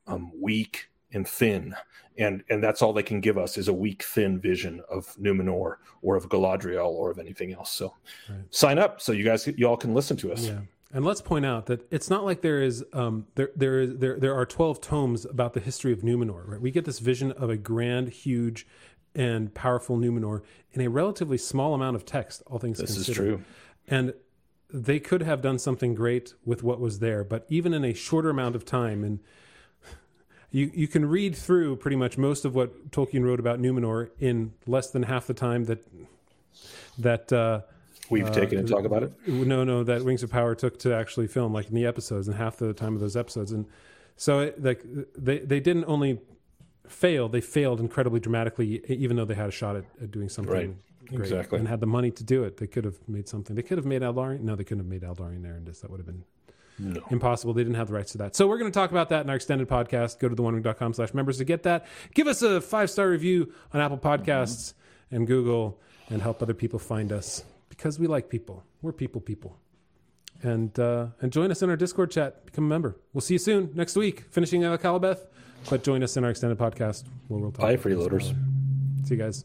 um, weak and thin, and and that's all they can give us is a weak, thin vision of Numenor or of Galadriel or of anything else. So, right. sign up so you guys you all can listen to us. Yeah. And let's point out that it's not like there is um, there there is there there are twelve tomes about the history of Numenor. Right? We get this vision of a grand, huge, and powerful Numenor in a relatively small amount of text. All things this considered. is true. And they could have done something great with what was there, but even in a shorter amount of time, and you you can read through pretty much most of what Tolkien wrote about Numenor in less than half the time that that. Uh, we've taken uh, to talk about it? No, no, that Rings of Power took to actually film, like in the episodes and half the time of those episodes, and so it, like they they didn't only fail, they failed incredibly dramatically, even though they had a shot at, at doing something. Right. Great exactly. And had the money to do it. They could have made something. They could have made Aldarion. No, they couldn't have made Aldarion there, and that would have been no. Impossible. They didn't have the rights to that. So we're going to talk about that in our extended podcast. Go to theonering.com slash members to get that. Give us a five star review on Apple Podcasts mm-hmm. and Google and help other people find us because we like people. We're people people. And uh, and join us in our Discord chat. Become a member. We'll see you soon next week, finishing uh, Calabeth. But join us in our extended podcast where we'll talk. Bye, freeloaders. See you guys.